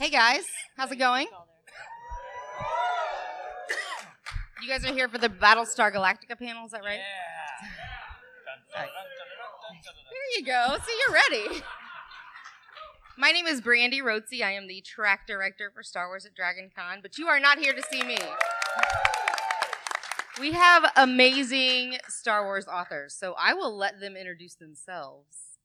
Hey guys, how's it going? You guys are here for the Battlestar Galactica panel, is that right? Yeah. There you go. See, you're ready. My name is Brandy Rotzi. I am the track director for Star Wars at Dragon Con, but you are not here to see me. We have amazing Star Wars authors, so I will let them introduce themselves.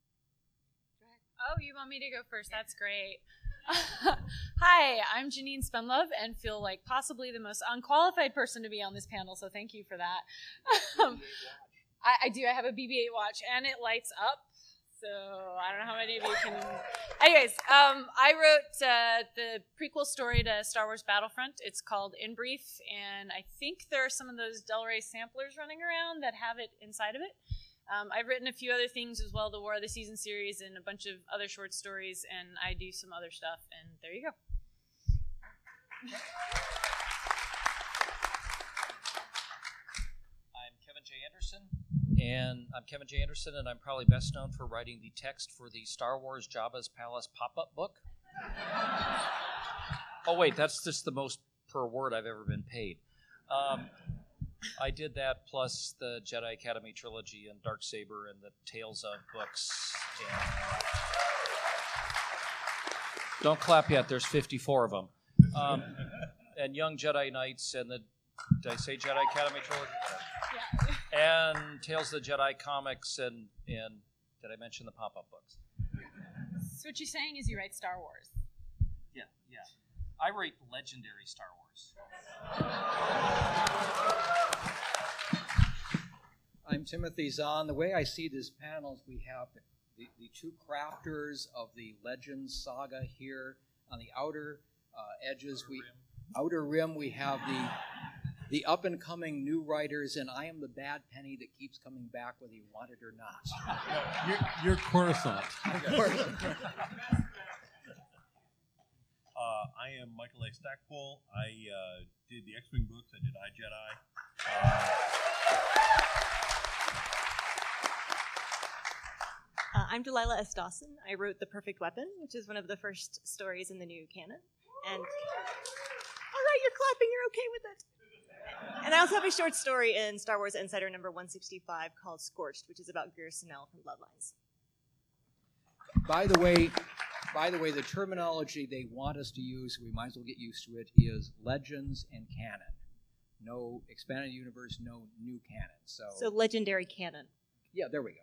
Oh, you want me to go first? That's great. Hi, I'm Janine Spendlove and feel like possibly the most unqualified person to be on this panel, so thank you for that. Um, I, I do. I have a BB 8 watch and it lights up. So I don't know how many of you can. Anyways, um, I wrote uh, the prequel story to Star Wars Battlefront. It's called In Brief, and I think there are some of those Del Rey samplers running around that have it inside of it. Um, I've written a few other things as well, the War of the Season series and a bunch of other short stories, and I do some other stuff, and there you go. I'm Kevin J. Anderson, and I'm Kevin J. Anderson, and I'm probably best known for writing the text for the Star Wars Jabba's Palace pop-up book. oh wait, that's just the most per word I've ever been paid. Um, I did that plus the Jedi Academy trilogy and Darksaber and the Tales of books. And don't clap yet. There's 54 of them. Um, and Young Jedi Knights and the did I say Jedi Academy trilogy? Yeah. and Tales of the Jedi comics and and did I mention the pop up books? So what you're saying is you write Star Wars. Yeah, yeah. I write legendary Star Wars. I'm Timothy Zahn. The way I see this panel is we have the, the two crafters of the Legends saga here on the outer uh, edges. we outer rim we have the the up and coming new writers, and I am the bad penny that keeps coming back whether you want it or not. You're, you're Coruscant. Uh, I am Michael A. Stackpole. I uh, did the X-Wing books. I did I Jedi. Uh, Uh, I'm Delilah S. Dawson. I wrote The Perfect Weapon, which is one of the first stories in the new canon. And all right, you're clapping. You're okay with it. And I also have a short story in Star Wars Insider number 165 called Scorched, which is about Gear Snell from Bloodlines. By the way, by the way, the terminology they want us to use, we might as well get used to it, is legends and canon. No expanded universe, no new canon. So, So legendary canon. yeah, there we go.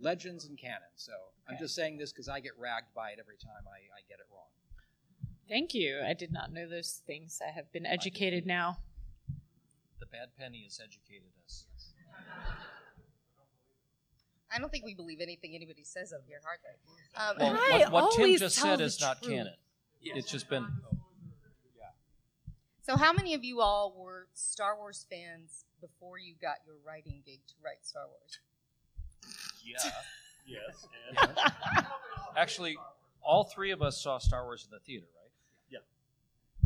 Legends and canon. So I'm just saying this because I get ragged by it every time I, I get it wrong. Thank you. I did not know those things. I have been educated now. The bad penny has educated us. I don't think we believe anything anybody says up here, hardly. Um, Well, what, what Tim just said the is not truth. canon. It's just been so, how many of you all were Star Wars fans before you got your writing gig to write Star Wars? Yeah. Yes. And actually all three of us saw Star Wars in the theater, right? Yeah.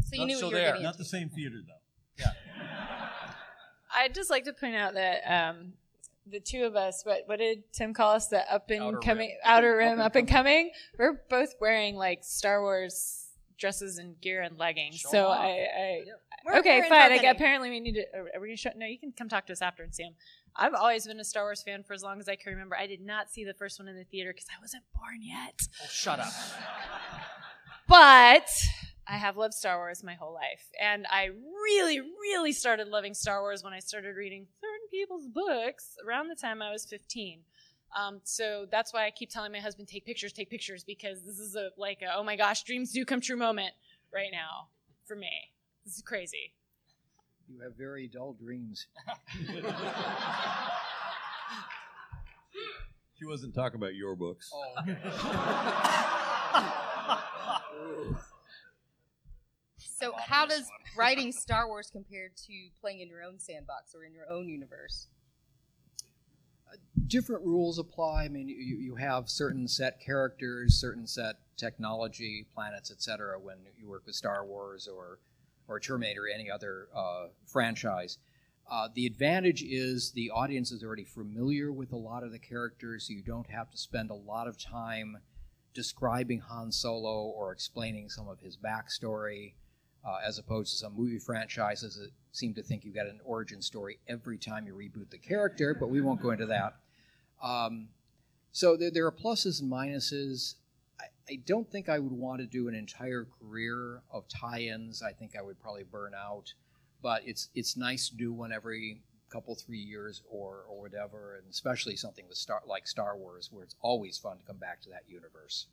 So you Not knew so what you were there. getting not into. the same theater though. Yeah. I'd just like to point out that um, the two of us, what what did Tim call us? The up and Outer coming, rim. outer rim, Up up and and coming. We're both wearing like Star Wars dresses and gear and leggings. Show so 'em off. I, I We're- okay, we're fine. I, Burgundy. apparently we need to. Uh, are we gonna show? No, you can come talk to us after and see them. I've always been a Star Wars fan for as long as I can remember. I did not see the first one in the theater because I wasn't born yet. Oh, shut up. But I have loved Star Wars my whole life. And I really, really started loving Star Wars when I started reading certain people's books around the time I was 15. Um, so that's why I keep telling my husband, take pictures, take pictures, because this is a like a, oh my gosh, dreams do come true moment right now for me. This is crazy. You have very dull dreams. She wasn't talking about your books. So, how does writing Star Wars compare to playing in your own sandbox or in your own universe? Different rules apply. I mean, you, you have certain set characters, certain set technology, planets, etc. When you work with Star Wars or or Terminator, or any other uh, franchise. Uh, the advantage is the audience is already familiar with a lot of the characters, so you don't have to spend a lot of time describing Han Solo or explaining some of his backstory, uh, as opposed to some movie franchises seem to think you've got an origin story every time you reboot the character. But we won't go into that. Um, so there, there are pluses and minuses. I, I don't think I would want to do an entire career of tie-ins. I think I would probably burn out. But it's it's nice to do one every couple three years or or whatever, and especially something with Star like Star Wars, where it's always fun to come back to that universe.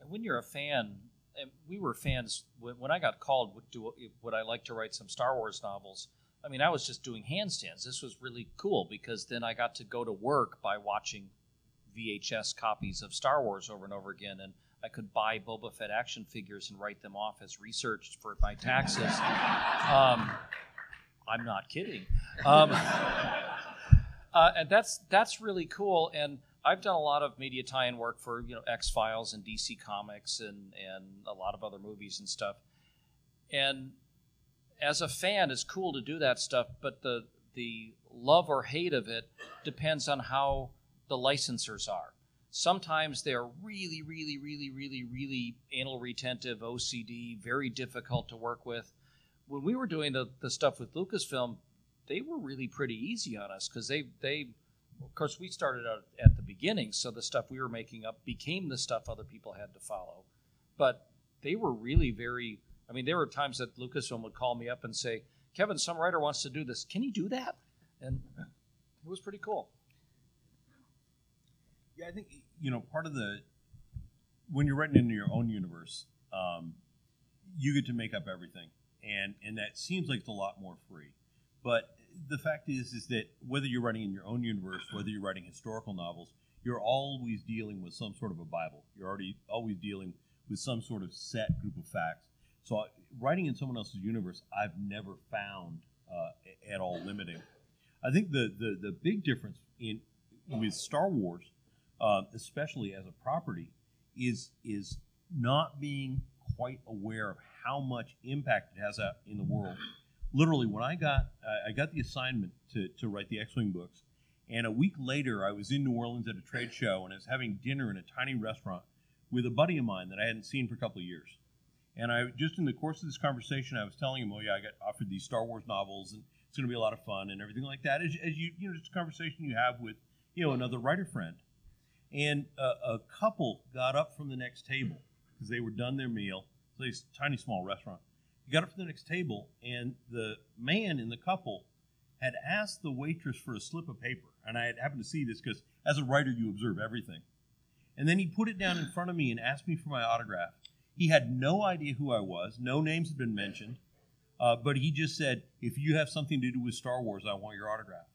And when you're a fan, and we were fans when, when I got called, would, do, would I like to write some Star Wars novels? I mean, I was just doing handstands. This was really cool because then I got to go to work by watching VHS copies of Star Wars over and over again, and I could buy Boba Fett action figures and write them off as research for my taxes. Um, I'm not kidding. Um, uh, and that's that's really cool. And I've done a lot of media tie-in work for you know X Files and DC Comics and and a lot of other movies and stuff. And as a fan, it's cool to do that stuff, but the the love or hate of it depends on how the licensors are. Sometimes they're really, really, really, really, really anal retentive, OCD, very difficult to work with. When we were doing the, the stuff with Lucasfilm, they were really pretty easy on us because they, they, of course, we started out at the beginning, so the stuff we were making up became the stuff other people had to follow. But they were really very, I mean, there were times that Lucasfilm would call me up and say, Kevin, some writer wants to do this. Can you do that? And it was pretty cool. Yeah, I think you know part of the when you're writing into your own universe, um, you get to make up everything, and and that seems like it's a lot more free. But the fact is, is that whether you're writing in your own universe, whether you're writing historical novels, you're always dealing with some sort of a Bible. You're already always dealing with some sort of set group of facts. So writing in someone else's universe, I've never found uh, at all limiting. I think the, the the big difference in with Star Wars uh, especially as a property, is is not being quite aware of how much impact it has out in the world. Literally, when I got uh, I got the assignment to, to write the X-wing books, and a week later I was in New Orleans at a trade show and I was having dinner in a tiny restaurant with a buddy of mine that I hadn't seen for a couple of years. And I just in the course of this conversation, I was telling him, "Oh yeah, I got offered these Star Wars novels, and it's going to be a lot of fun and everything like that." As, as you you know, just a conversation you have with you know another writer friend. And a, a couple got up from the next table because they were done their meal. It's a tiny, small restaurant. Got up from the next table, and the man in the couple had asked the waitress for a slip of paper. And I had happened to see this because as a writer, you observe everything. And then he put it down in front of me and asked me for my autograph. He had no idea who I was, no names had been mentioned, uh, but he just said, If you have something to do with Star Wars, I want your autograph.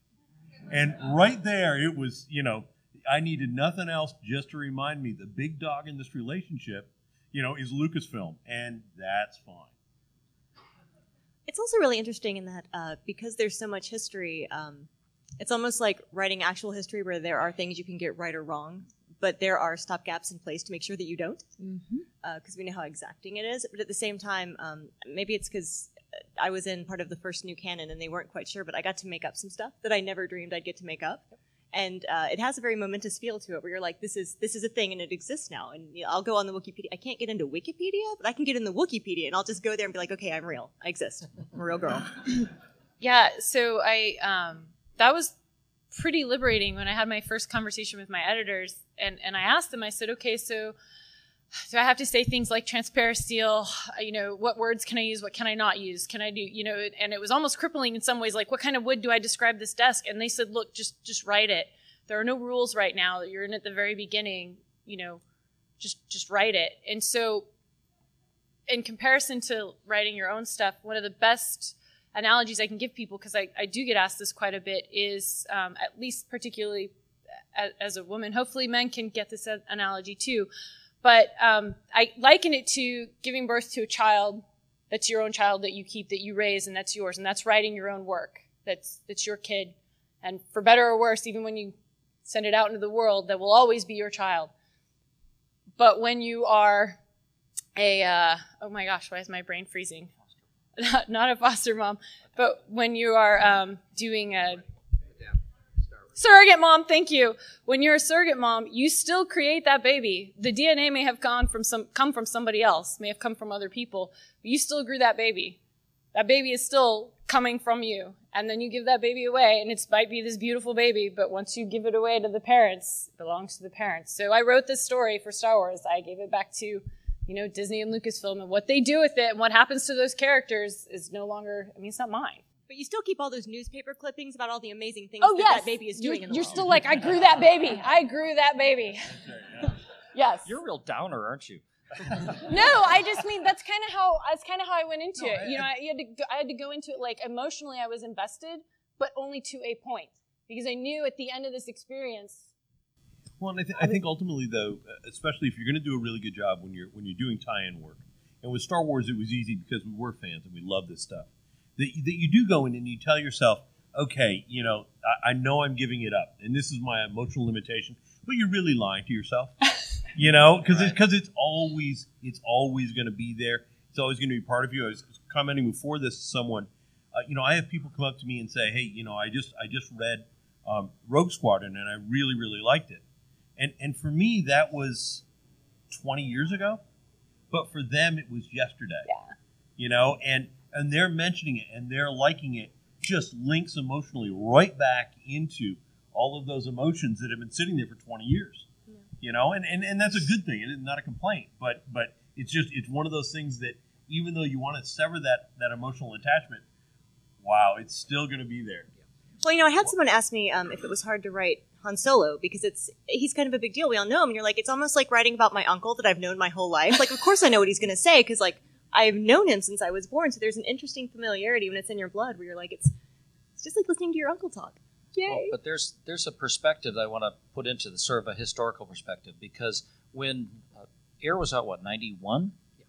And right there, it was, you know, I needed nothing else just to remind me the big dog in this relationship, you know, is Lucasfilm, and that's fine. It's also really interesting in that uh, because there's so much history, um, it's almost like writing actual history where there are things you can get right or wrong, but there are stopgaps in place to make sure that you don't, because mm-hmm. uh, we know how exacting it is. But at the same time, um, maybe it's because I was in part of the first new canon and they weren't quite sure, but I got to make up some stuff that I never dreamed I'd get to make up and uh, it has a very momentous feel to it where you're like this is this is a thing and it exists now. And i'll go on the wikipedia i can't get into wikipedia but i can get in the wikipedia and i'll just go there and be like okay i'm real. I exist. I'm a real girl. Yeah so i um, that was pretty liberating when i had my first conversation with my editors and and i asked them i said okay so do I have to say things like transparisteel? You know, what words can I use? What can I not use? Can I do, you know, and it was almost crippling in some ways. Like, what kind of wood do I describe this desk? And they said, look, just, just write it. There are no rules right now. You're in at the very beginning, you know, just, just write it. And so in comparison to writing your own stuff, one of the best analogies I can give people, because I, I do get asked this quite a bit, is um, at least particularly as, as a woman, hopefully men can get this analogy too but um, I liken it to giving birth to a child that's your own child that you keep, that you raise, and that's yours, and that's writing your own work. That's that's your kid, and for better or worse, even when you send it out into the world, that will always be your child. But when you are a uh, oh my gosh, why is my brain freezing? not a foster mom, but when you are um, doing a Surrogate mom, thank you. When you're a surrogate mom, you still create that baby. The DNA may have gone from some, come from somebody else, may have come from other people, but you still grew that baby. That baby is still coming from you. And then you give that baby away, and it might be this beautiful baby, but once you give it away to the parents, it belongs to the parents. So I wrote this story for Star Wars. I gave it back to, you know, Disney and Lucasfilm, and what they do with it and what happens to those characters is no longer, I mean, it's not mine. But you still keep all those newspaper clippings about all the amazing things Oh that yes, that baby is you're, doing in the you're world. still like, I grew that baby. I grew that baby. yes. You're a real downer, aren't you? no, I just mean that's kind of how that's kind of how I went into No, it. I- you know, I, you had to go, I had to go into it like emotionally. I was invested, but only to a point because I knew at the end of this experience. Well, and I, th- I think ultimately, though, uh, especially if you're going to do a really good job when you're when you're doing tie-in work, and with Star Wars, it was easy because we were fans and we love this stuff. That that you do go in and you tell yourself, okay, you know, I, I know I'm giving it up, and this is my emotional limitation, but you're really lying to yourself, you know, because because it's always it's always going to be there. It's always going to be part of you. I was commenting before this to someone. Uh, you know, I have people come up to me and say, "Hey, you know, I just I just read um, Rogue Squadron and I really really liked it." And and for me that was 20 years ago, but for them it was yesterday. Yeah. You know, and and they're mentioning it and they're liking it just links emotionally right back into all of those emotions that have been sitting there for 20 years. You know, and, and and that's a good thing. It's not a complaint, but but it's just it's one of those things that even though you want to sever that that emotional attachment, wow, it's still going to be there. Well, you know, I had someone ask me um, if it was hard to write Han Solo because it's he's kind of a big deal. We all know him, and you're like, it's almost like writing about my uncle that I've known my whole life. Like, of course I know what he's going to say because like I've known him since I was born. So there's an interesting familiarity when it's in your blood, where you're like, it's it's just like listening to your uncle talk. Yay! Well, but there's there's a perspective that I want to put into the sort of a historical perspective because when uh, Heir was out, what ninety one? Yeah.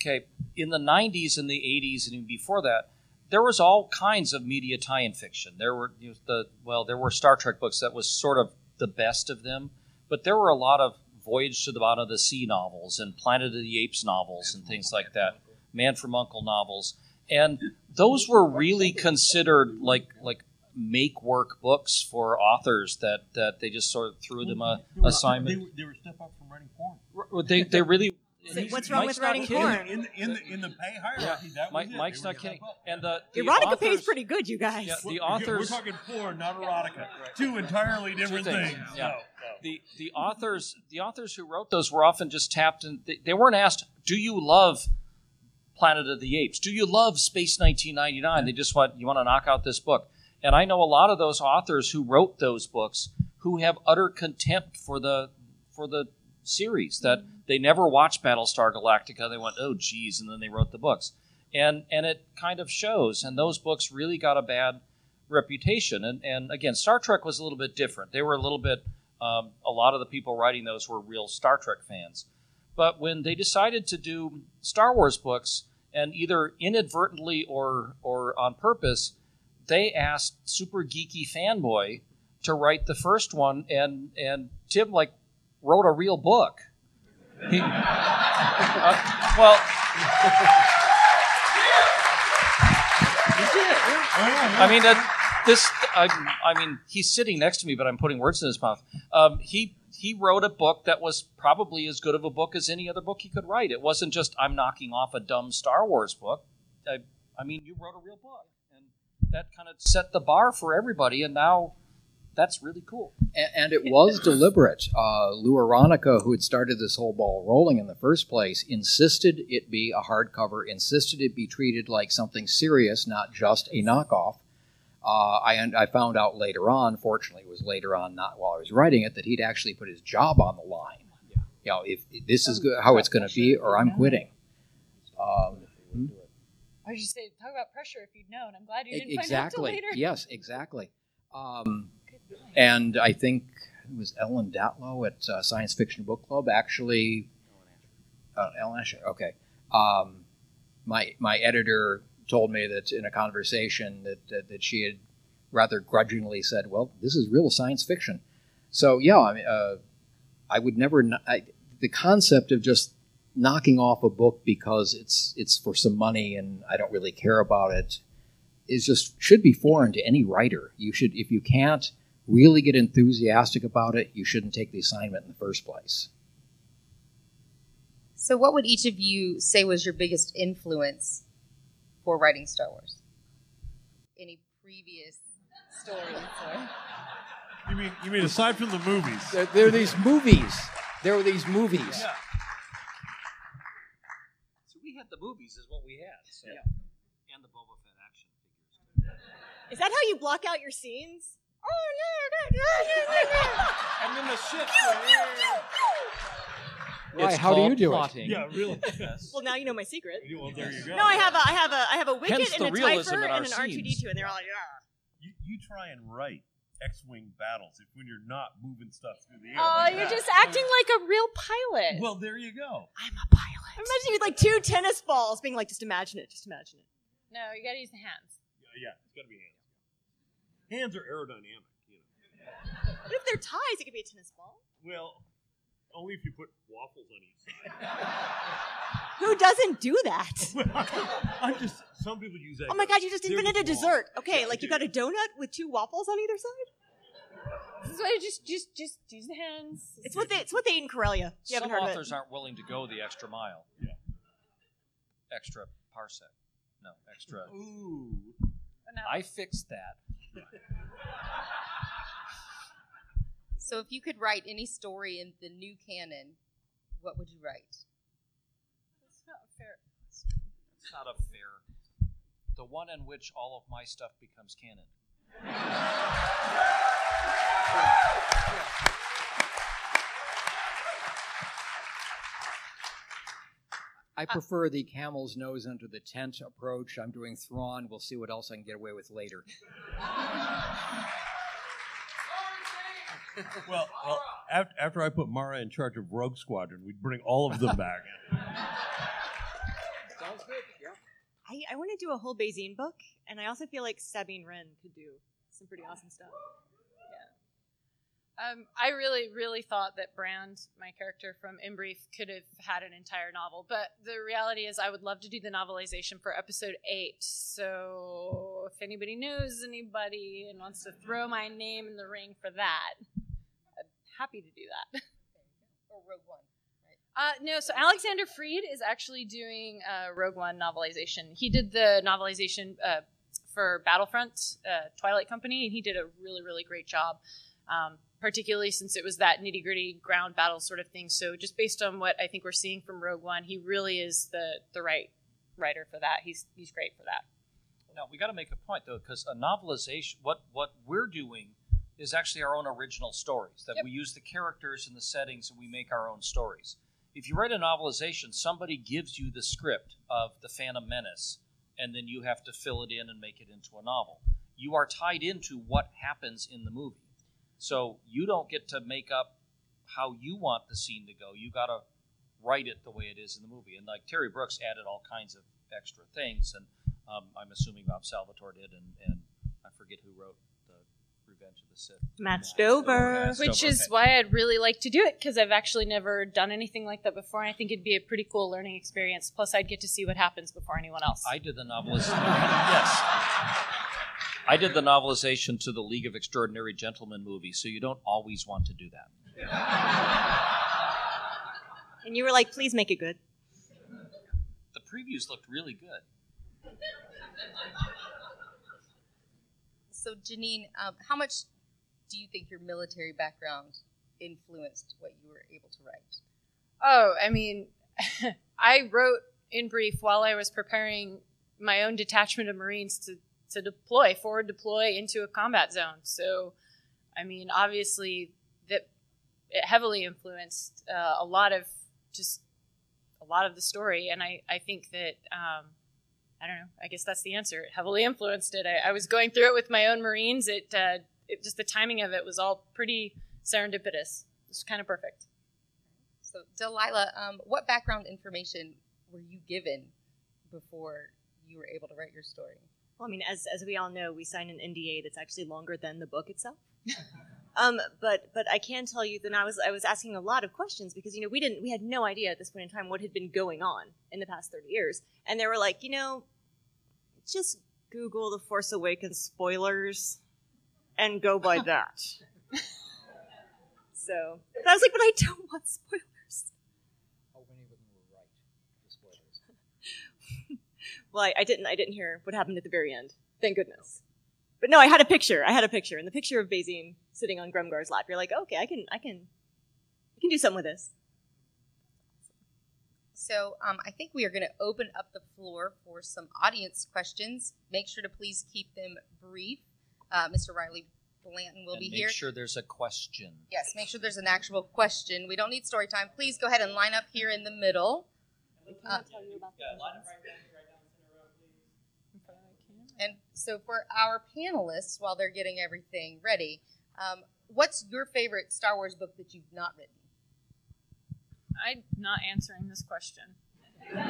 Okay, in the '90s and the '80s and even before that, there was all kinds of media tie-in fiction. There were you know, the well, there were Star Trek books that was sort of the best of them, but there were a lot of Voyage to the Bottom of the Sea novels and Planet of the Apes novels and things like that. Man from Uncle novels, and those were really considered like like make work books for authors that that they just sort of threw them a They were- assignment. They were, they were step up from writing porn. They they really. So what's wrong Mike's with writing kidding. porn? In the, in the in the pay hierarchy, that was Mike, it. Mike's They not kidding. And the, the Erotica authors, pays pretty good, you guys. Yeah, the We're- authors. We're talking porn, not erotica. Two entirely different things, things. yeah. No, no. the the authors the authors who wrote those were often just tapped and they, they weren't asked do you love planet of the apes do you love space 1999 they just want you want to knock out this book and i know a lot of those authors who wrote those books who have utter contempt for the for the series that they never watched battlestar galactica. They went oh geez and then they wrote the books. And and it kind of shows and those books really got a bad reputation. And and again star trek was a little bit different. They were a little bit um, a lot of the people writing those were real Star Trek fans. But when they decided to do Star Wars books, and either inadvertently or or on purpose, they asked super geeky fanboy to write the first one, and and Tim like wrote a real book. He, uh, well, I mean, that, this. I, I mean, he's sitting next to me, but I'm putting words in his mouth. Um, he he wrote a book that was probably as good of a book as any other book he could write. It wasn't just I'm knocking off a dumb Star Wars book. I, I mean, you wrote a real book, and that kind of set the bar for everybody. And now, that's really cool. And, and it was deliberate. Uh, Lou Aronica, who had started this whole ball rolling in the first place, insisted it be a hardcover, insisted it be treated like something serious, not just a knockoff. Uh, I, I found out later on, fortunately, it was later on, not while I was writing it, that he'd actually put his job on the line. Yeah. You know, if if this is go- how it's going to be, or I'm quitting. Um, I was just saying, talk about pressure if you'd known. I'm glad you didn't find out till exactly. later. Yes, exactly. Um, and I think it was Ellen Datlow at uh, Science Fiction Book Club actually. Uh, Ellen Asher. Okay. Um, my my editor told me that in a conversation that, that that she had rather grudgingly said, "Well, this is real science fiction." So yeah, I mean, uh, I would never. the concept of just knocking off a book because it's it's for some money and I don't really care about it is just should be foreign to any writer. You should, if you can't really get enthusiastic about it, you shouldn't take the assignment in the first place. So, what would each of you say was your biggest influence for writing Star Wars? Any previous stories? Or... You mean you mean aside from the movies? There, there are these movies. There are these movies. Yeah. So we had the movies, is what we had. So. And the Boba Fett action figures. Is that how you block out your scenes? Oh, and then the ship. Why, how do you do it? plotting. Yeah, really. Yes. Well, now you know my secret. well, there you go. No, I have a, I have a, I have a wicket Hence and a realism Typher in our and an R two D scenes. two, and they're all like, yeah. You, you try and write X-wing battles if when you're not moving stuff through the air. Oh, like you're that. just acting like a real pilot. Well, there you go. I'm a pilot. Imagine you with like two tennis balls, being like, just imagine it, just imagine it. no, you gotta use the hands. Yeah, yeah, it's got to be hands. Hands are aerodynamic. You know. What if they're ties? It could be a tennis ball. Well, only if you put waffles on each side. Who doesn't do that? I'm just. Some people use that. Oh my god, you just There invented a dessert. Okay, Yeah, like you got a donut with two waffles on either side. This is why you just, just, just use the hands. It's what they, it's what they eat in Corellia. You Some haven't heard authors of it. aren't willing to go the extra mile. Yeah. Extra parsec. No, extra. Ooh. Oh. I fixed that. So, if you could write any story in the new canon, what would you write? That's not fair. It's not a fair. The one in which all of my stuff becomes canon. I uh, prefer the camel's nose under the tent approach. I'm doing Thrawn. We'll see what else I can get away with later. Well, well after, after I put Mara in charge of Rogue Squadron, we'd bring all of them back. Sounds good. Yeah. I, I want to do a whole Bazine book, and I also feel like Sabine Wren could do some pretty awesome stuff. Um, I really, really thought that Brand, my character from In Brief, could have had an entire novel. But the reality is, I would love to do the novelization for episode eight. So if anybody knows anybody and wants to throw my name in the ring for that, I'm happy to do that. Or Rogue One? Uh, no, so Alexander Freed is actually doing a Rogue One novelization. He did the novelization uh, for Battlefront, uh, Twilight Company, and he did a really, really great job. Um, particularly since it was that nitty gritty ground battle sort of thing. So just based on what I think we're seeing from Rogue One, he really is the the right writer for that. He's he's great for that. Now we got to make a point though, because a novelization, what what we're doing is actually our own original stories. That Yep. we use the characters and the settings, and we make our own stories. If you write a novelization, somebody gives you the script of the Phantom Menace, and then you have to fill it in and make it into a novel. You are tied into what happens in the movie, so you don't get to make up how you want the scene to go. You got to write it the way it is in the movie. And like Terry Brooks added all kinds of extra things, and um, I'm assuming Bob Salvatore did, and, and I forget who wrote the Revenge of the Sith. Matt Yeah, Stover. Stover, Which is okay. why I'd really like to do it because I've actually never done anything like that before, and I think it'd be a pretty cool learning experience. Plus, I'd get to see what happens before anyone else. I did the novelization. yes. I did the novelization to the League of Extraordinary Gentlemen movie, so you don't always want to do that. And you were like, please make it good. The previews looked really good. So, Janine, um, how much do you think your military background influenced what you were able to write? Oh, I mean, I wrote in brief while I was preparing my own detachment of Marines to, to deploy, forward deploy into a combat zone. So, I mean, obviously, that it heavily influenced uh, a lot of just a lot of the story. And I, I think that, um, I don't know, I guess that's the answer. It heavily influenced it. I, I was going through it with my own Marines. It, uh, it just the timing of it was all pretty serendipitous. It's kind of perfect. So, Delilah, um, what background information were you given before you were able to write your story? Well, I mean, as, as we all know, we signed an NDA that's actually longer than the book itself. um, but but I can tell you that I was I was asking a lot of questions because you know we didn't we had no idea at this point in time what had been going on in the past thirty years, and they were like, you know, just Google the Force Awakens spoilers, and go by that. so but I was like, but I don't want spoilers. How many of them were right? The spoilers. Well, I, I didn't. I didn't hear what happened at the very end. Thank goodness. But no, I had a picture. I had a picture, and the picture of Bazine sitting on Grummgar's lap. You're like, okay, I can, I can, I can do something with this. So um, I think we are going to open up the floor for some audience questions. Make sure to please keep them brief. Uh, Mr. Riley Blanton will and be make here. Make sure there's a question. Yes, make sure there's an actual question. We don't need story time. Please go ahead and line up here in the middle. Uh, and so for our panelists, while they're getting everything ready, um, what's your favorite Star Wars book that you've not written? I'm not answering this question. no,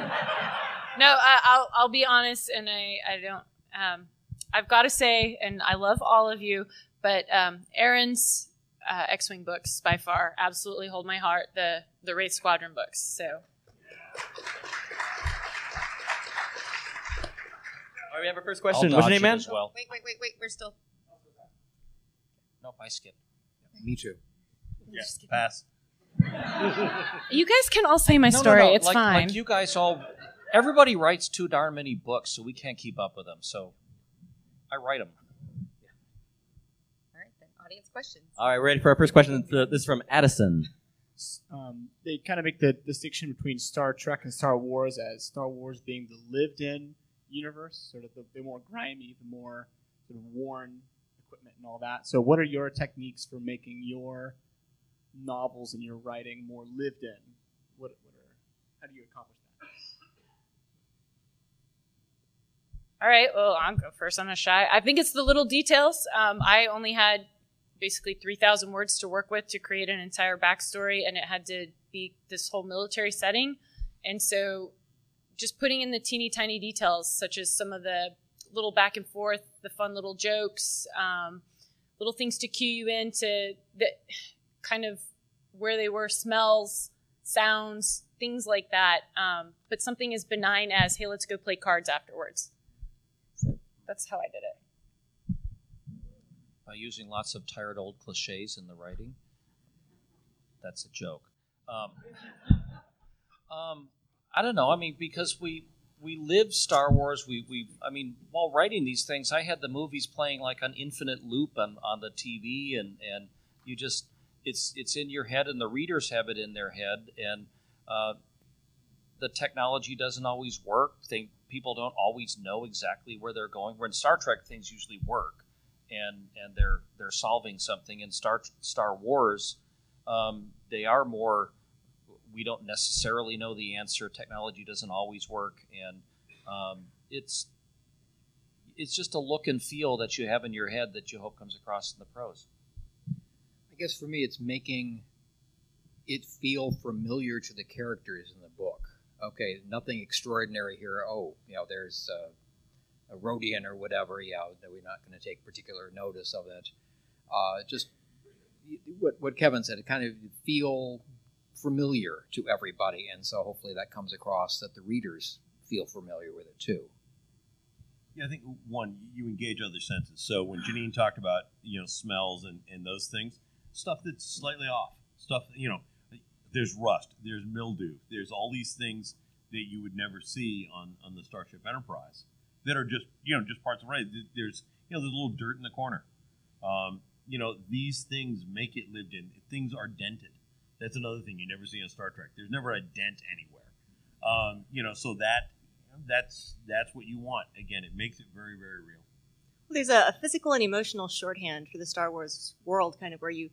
I, I'll I'll be honest, and I I don't. Um, I've got to say, and I love all of you, but um, Aaron's uh, X-wing books by far absolutely hold my heart. The the Wraith Squadron books. So All right, we have our first question. I'll What's your name, man? Well. Wait, wait, wait, wait. We're still. Nope, I skipped. Me too. Yeah, pass. you guys can all say my No, no, story. no, It's like, fine. Like you guys all, everybody writes too darn many books, so we can't keep up with them. So I write them. All right, then. Audience questions. All right, we're ready for our first question. This is from Addison. um, they kind of make the distinction between Star Trek and Star Wars as Star Wars being the lived-in universe, sort of the, the more grimy, the more sort of worn equipment and all that. So, what are your techniques for making your novels and your writing more lived-in? What, what are how do you accomplish that? All right, well, I'll go first. I'm not shy. I think it's the little details. Um, I only had basically 3,000 words to work with to create an entire backstory, and it had to be this whole military setting. And so just putting in the teeny tiny details, such as some of the little back and forth, the fun little jokes, um, little things to cue you into that kind of where they were, smells, sounds, things like that. Um, but something as benign as, hey, let's go play cards afterwards. So that's how I did it. by using lots of tired old cliches in the writing. That's a joke. Um, um, I don't know. I mean, because we we live Star Wars. We we I mean, while writing these things, I had the movies playing like an infinite loop on, on the TV, and and you just it's it's in your head, and the readers have it in their head, and uh, the technology doesn't always work. They, people don't always know exactly where they're going. Where in Star Trek, things usually work and and they're they're solving something. In Star Star Wars, um, they are more. We don't necessarily know the answer. Technology doesn't always work, and um, it's it's just a look and feel that you have in your head that you hope comes across in the prose. I guess for me, it's making it feel familiar to the characters in the book. Okay, nothing extraordinary here. Oh, you know, there's uh, a Rodian or whatever. Yeah, we're not going to take particular notice of it. Uh, just what what Kevin said. It kind of feel familiar to everybody, and so hopefully that comes across that the readers feel familiar with it too. Yeah, I think one, you engage other senses. So when Janine talked about you know smells and, and those things, stuff that's slightly off, stuff you know, there's rust, there's mildew, there's all these things that you would never see on on the Starship Enterprise that are just you know just parts of right. There's you know there's a little dirt in the corner. Um, you know these things make it lived in. Things are dented. That's another thing you never see on Star Trek. There's never a dent anywhere. Um, you know, so that that's that's what you want. Again, it makes it very very real. There's a, physical and emotional shorthand for the Star Wars world, kind of where you,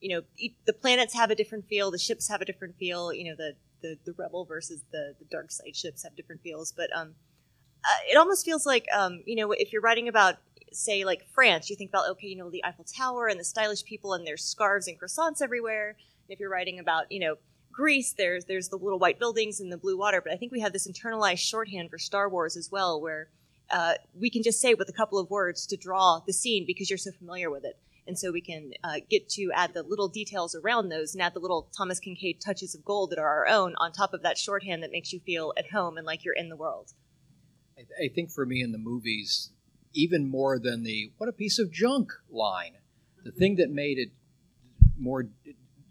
you know, the planets have a different feel, the ships have a different feel. You know, the the, the rebel versus the the dark side ships have different feels, but um, uh, it almost feels like um, you know, if you're writing about say like France, you think about okay, you know, the Eiffel Tower and the stylish people and their scarves and croissants everywhere. If you're writing about you know Greece, there's there's the little white buildings and the blue water, but I think we have this internalized shorthand for Star Wars as well, where uh, we can just say with a couple of words to draw the scene because you're so familiar with it. And so we can uh, get to add the little details around those and add the little Thomas Kinkade touches of gold that are our own on top of that shorthand that makes you feel at home and like you're in the world. I, I think for me in the movies, even more than the "what a piece of junk" line. The thing that made it more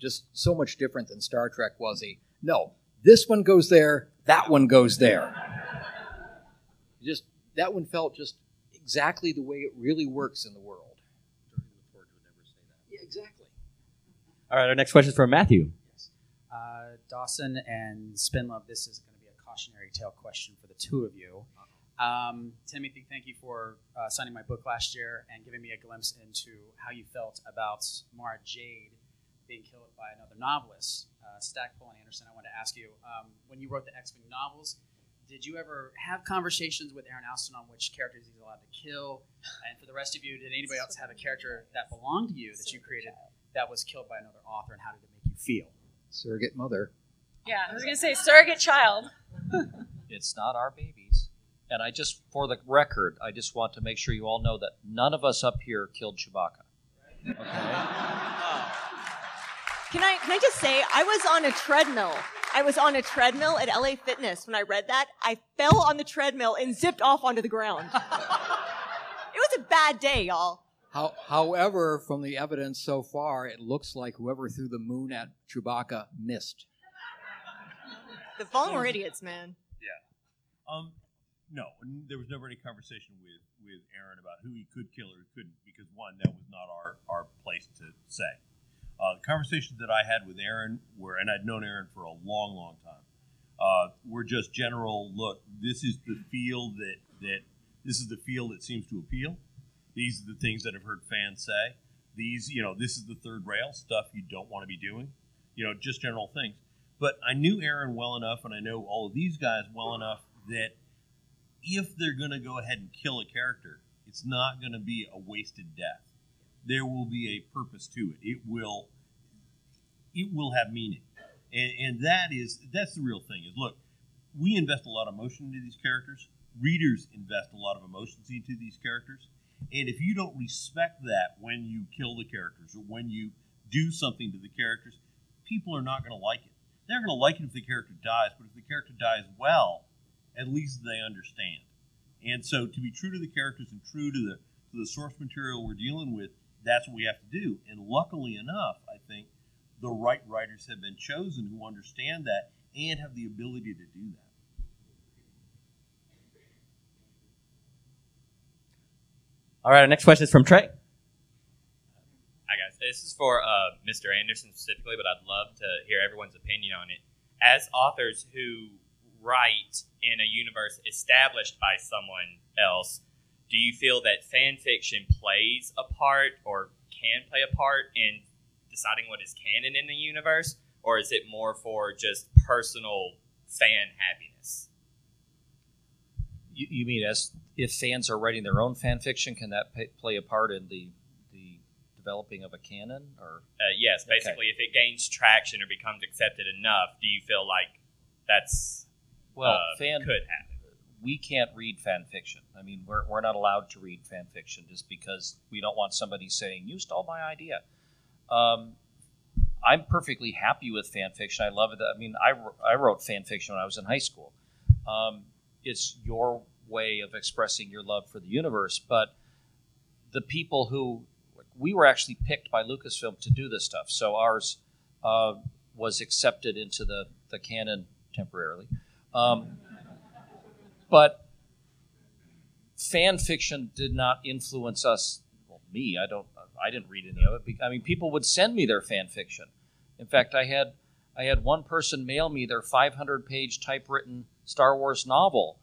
just so much different than Star Trek was he? no. This one goes there. That one goes there. Just that one felt just exactly the way it really works in the world. Yeah, exactly. All right, our next question is from Matthew. Uh, Dawson and Spendlove, this is going to be a cautionary tale question for the two of you. Um, Timothy, thank you for uh, signing my book last year and giving me a glimpse into how you felt about Mara Jade being killed by another novelist, uh, Stackpole and Anderson. I want to ask you, um, when you wrote the X-Wing novels, did you ever have conversations with Aaron Allston on which characters he's allowed to kill? And for the rest of you, did anybody else have a character that belonged to you that you created that was killed by another author, and how did it make you feel? Surrogate mother. Yeah, I was gonna say surrogate child. It's not our babies. And I just, for the record, I just want to make sure you all know that none of us up here killed Chewbacca. Can I can I just say I was on a treadmill. I was on a treadmill at LA Fitness when I read that. I fell on the treadmill and zipped off onto the ground. it was a bad day, y'all. How, however, from the evidence so far, it looks like whoever threw the moon at Chewbacca missed. The Fallen were idiots, man. Yeah. Um, no, there was never any conversation with with Aaron about who he could kill or couldn't because one, that was not our our place to say. Uh, the conversations that I had with Aaron were, and I'd known Aaron for a long, long time, uh, were just general. Look, this is the field that that this is the field that seems to appeal. These are the things that I've heard fans say. These, you know, this is the third rail stuff you don't want to be doing. You know, just general things. But I knew Aaron well enough, and I know all of these guys well enough that if they're going to go ahead and kill a character, it's not going to be a wasted death. There will be a purpose to it. It will, it will have meaning, and, and that is that's the real thing. Is look, we invest a lot of emotion into these characters. Readers invest a lot of emotions into these characters, and if you don't respect that when you kill the characters or when you do something to the characters, people are not going to like it. They're going to like it if the character dies, but if the character dies well, at least they understand. And so, to be true to the characters and true to the to the source material we're dealing with, that's what we have to do. And luckily enough, the right writers have been chosen who understand that and have the ability to do that. All right, our next question is from Trey. Hi guys, this is for uh, Mr. Anderson specifically, but I'd love to hear everyone's opinion on it. As authors who write in a universe established by someone else, do you feel that fan fiction plays a part or can play a part in deciding what is canon in the universe, or is it more for just personal fan happiness? You, you mean as if fans are writing their own fan fiction, can that pay, play a part in the the developing of a canon? Or Uh, yes, Okay. basically, if it gains traction or becomes accepted enough, do you feel like that's well, uh, fan could happen? we can't read fan fiction. I mean, we're, we're not allowed to read fan fiction just because we don't want somebody saying, You stole my idea. Um, I'm perfectly happy with fan fiction. I love it. I mean, I, I wrote fan fiction when I was in high school. Um, it's your way of expressing your love for the universe, but the people who we were actually picked by Lucasfilm to do this stuff, so ours uh, was accepted into the, the canon temporarily. Um, but fan fiction did not influence us. Well, me, I don't. I didn't read any of it. I mean, people would send me their fan fiction. In fact, I had I had one person mail me their 500 page typewritten Star Wars novel,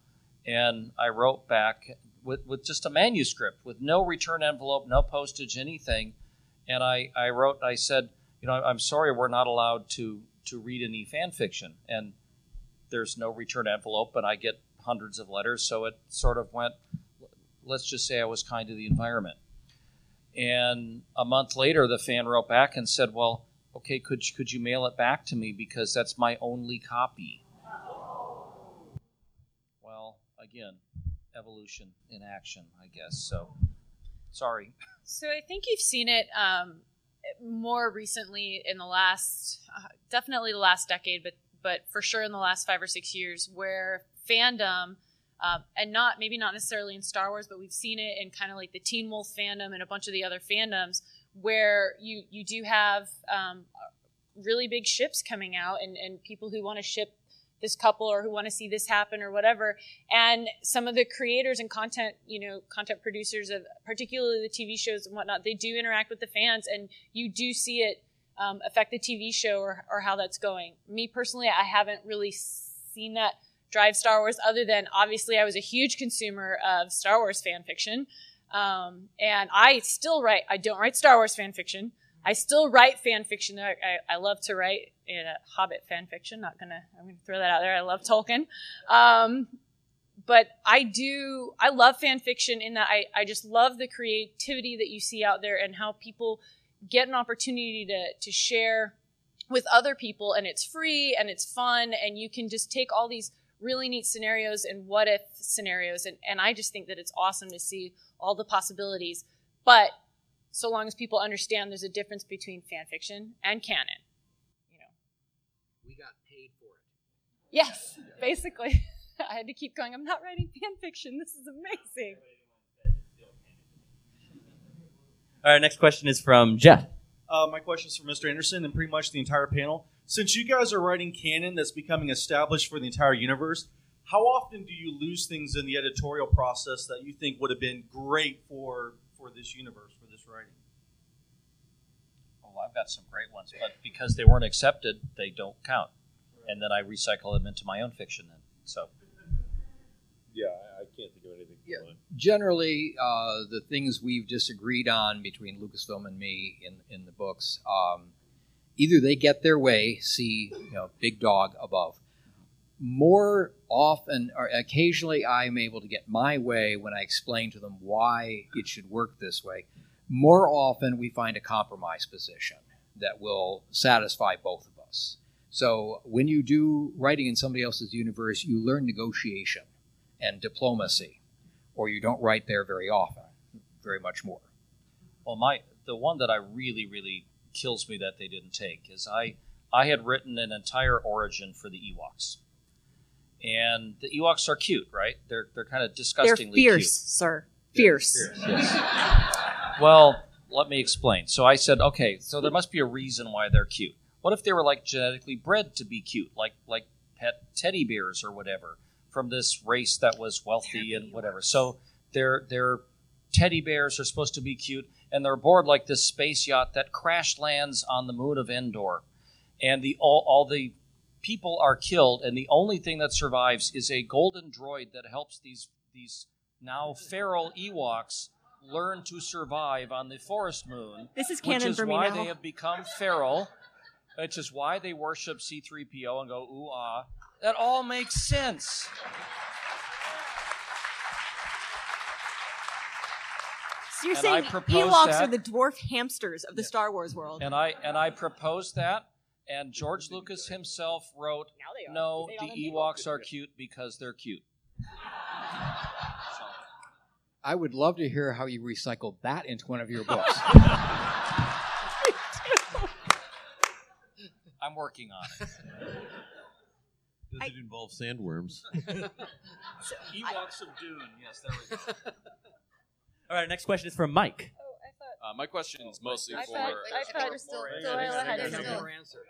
and I wrote back with with just a manuscript with no return envelope, no postage, anything. And I I wrote. I said, you know, I'm sorry, we're not allowed to to read any fan fiction, and there's no return envelope, and I get hundreds of letters. So it sort of went. Let's just say I was kind to the environment. And a month later, the fan wrote back and said, "Well, okay, could you, could you mail it back to me because that's my only copy." Well, again, evolution in action, I guess. So, sorry. So I think you've seen it um, more recently in the last, uh, definitely the last decade, but but for sure in the last five or six years, where fandom Um, and not maybe not necessarily in Star Wars, but we've seen it in kind of like the Teen Wolf fandom and a bunch of the other fandoms where you you do have um, really big ships coming out and, and people who want to ship this couple or who want to see this happen or whatever. And some of the creators and content, you know, content producers of particularly the TV shows and whatnot, they do interact with the fans and you do see it um, affect the TV show or, or how that's going. Me personally, I haven't really seen that drive Star Wars other than obviously I was a huge consumer of Star Wars fan fiction. Um, and I still write, I don't write Star Wars fan fiction. I still write fan fiction. I, I, I love to write in a Hobbit fan fiction. Not gonna, I'm gonna throw that out there. I love Tolkien. Um, but I do, I love fan fiction in that I, I just love the creativity that you see out there and how people get an opportunity to, to share with other people and it's free and it's fun and you can just take all these really neat scenarios and what if scenarios and, and i just think that it's awesome to see all the possibilities but so long as people understand there's a difference between fan fiction and canon you know We got paid for it. yes basically i had to keep going i'm not writing fan fiction this is amazing All right, next question is from Jeff. Uh, my question is for Mr. Anderson and pretty much the entire panel. Since you guys are writing canon that's becoming established for the entire universe, how often do you lose things in the editorial process that you think would have been great for for this universe, for this writing? Oh, I've got some great ones, but because they weren't accepted, they don't count. And then I recycle them into my own fiction. Then, so Yeah, I, I can't think of anything. Yeah. Generally, uh, the things we've disagreed on between Lucasfilm and me in in the books, um, either they get their way, see you know big dog above. More often, or occasionally, I'm able to get my way when I explain to them why it should work this way. More often, we find a compromise position that will satisfy both of us. So, when you do writing in somebody else's universe, you learn negotiation and diplomacy, or you don't write there very often, very much more. Well, my the one that I really really kills me that they didn't take is I I had written an entire origin for the Ewoks, and the Ewoks are cute, right? They're they're kind of disgustingly They're fierce, cute. sir. Fierce. Yes. Well, let me explain. So I said, okay, so there must be a reason why they're cute. What if they were like genetically bred to be cute, like like pet teddy bears or whatever, from this race that was wealthy and whatever? So their their teddy bears are supposed to be cute, and they're aboard like this space yacht that crash lands on the moon of Endor, and the all, all the people are killed, and the only thing that survives is a golden droid that helps these these now feral Ewoks learn to survive on the forest moon. This is which canon is for me why now. they have become feral. Which is why they worship C3PO and go ooh ah. That all makes sense. You're And saying I Ewoks that- are the dwarf hamsters of the Star Wars world. And I and I proposed that, and George Lucas himself wrote, "No, the all them people." Ewoks are cute because they're cute." I would love to hear how you recycled that into one of your books. I'm working on it. Does it involve sandworms? Ewoks of Dune. Yes, there we go. All right, next question is from Mike. Uh, my question is mostly I for. thought, I thought still, Delilah had There's his no answer.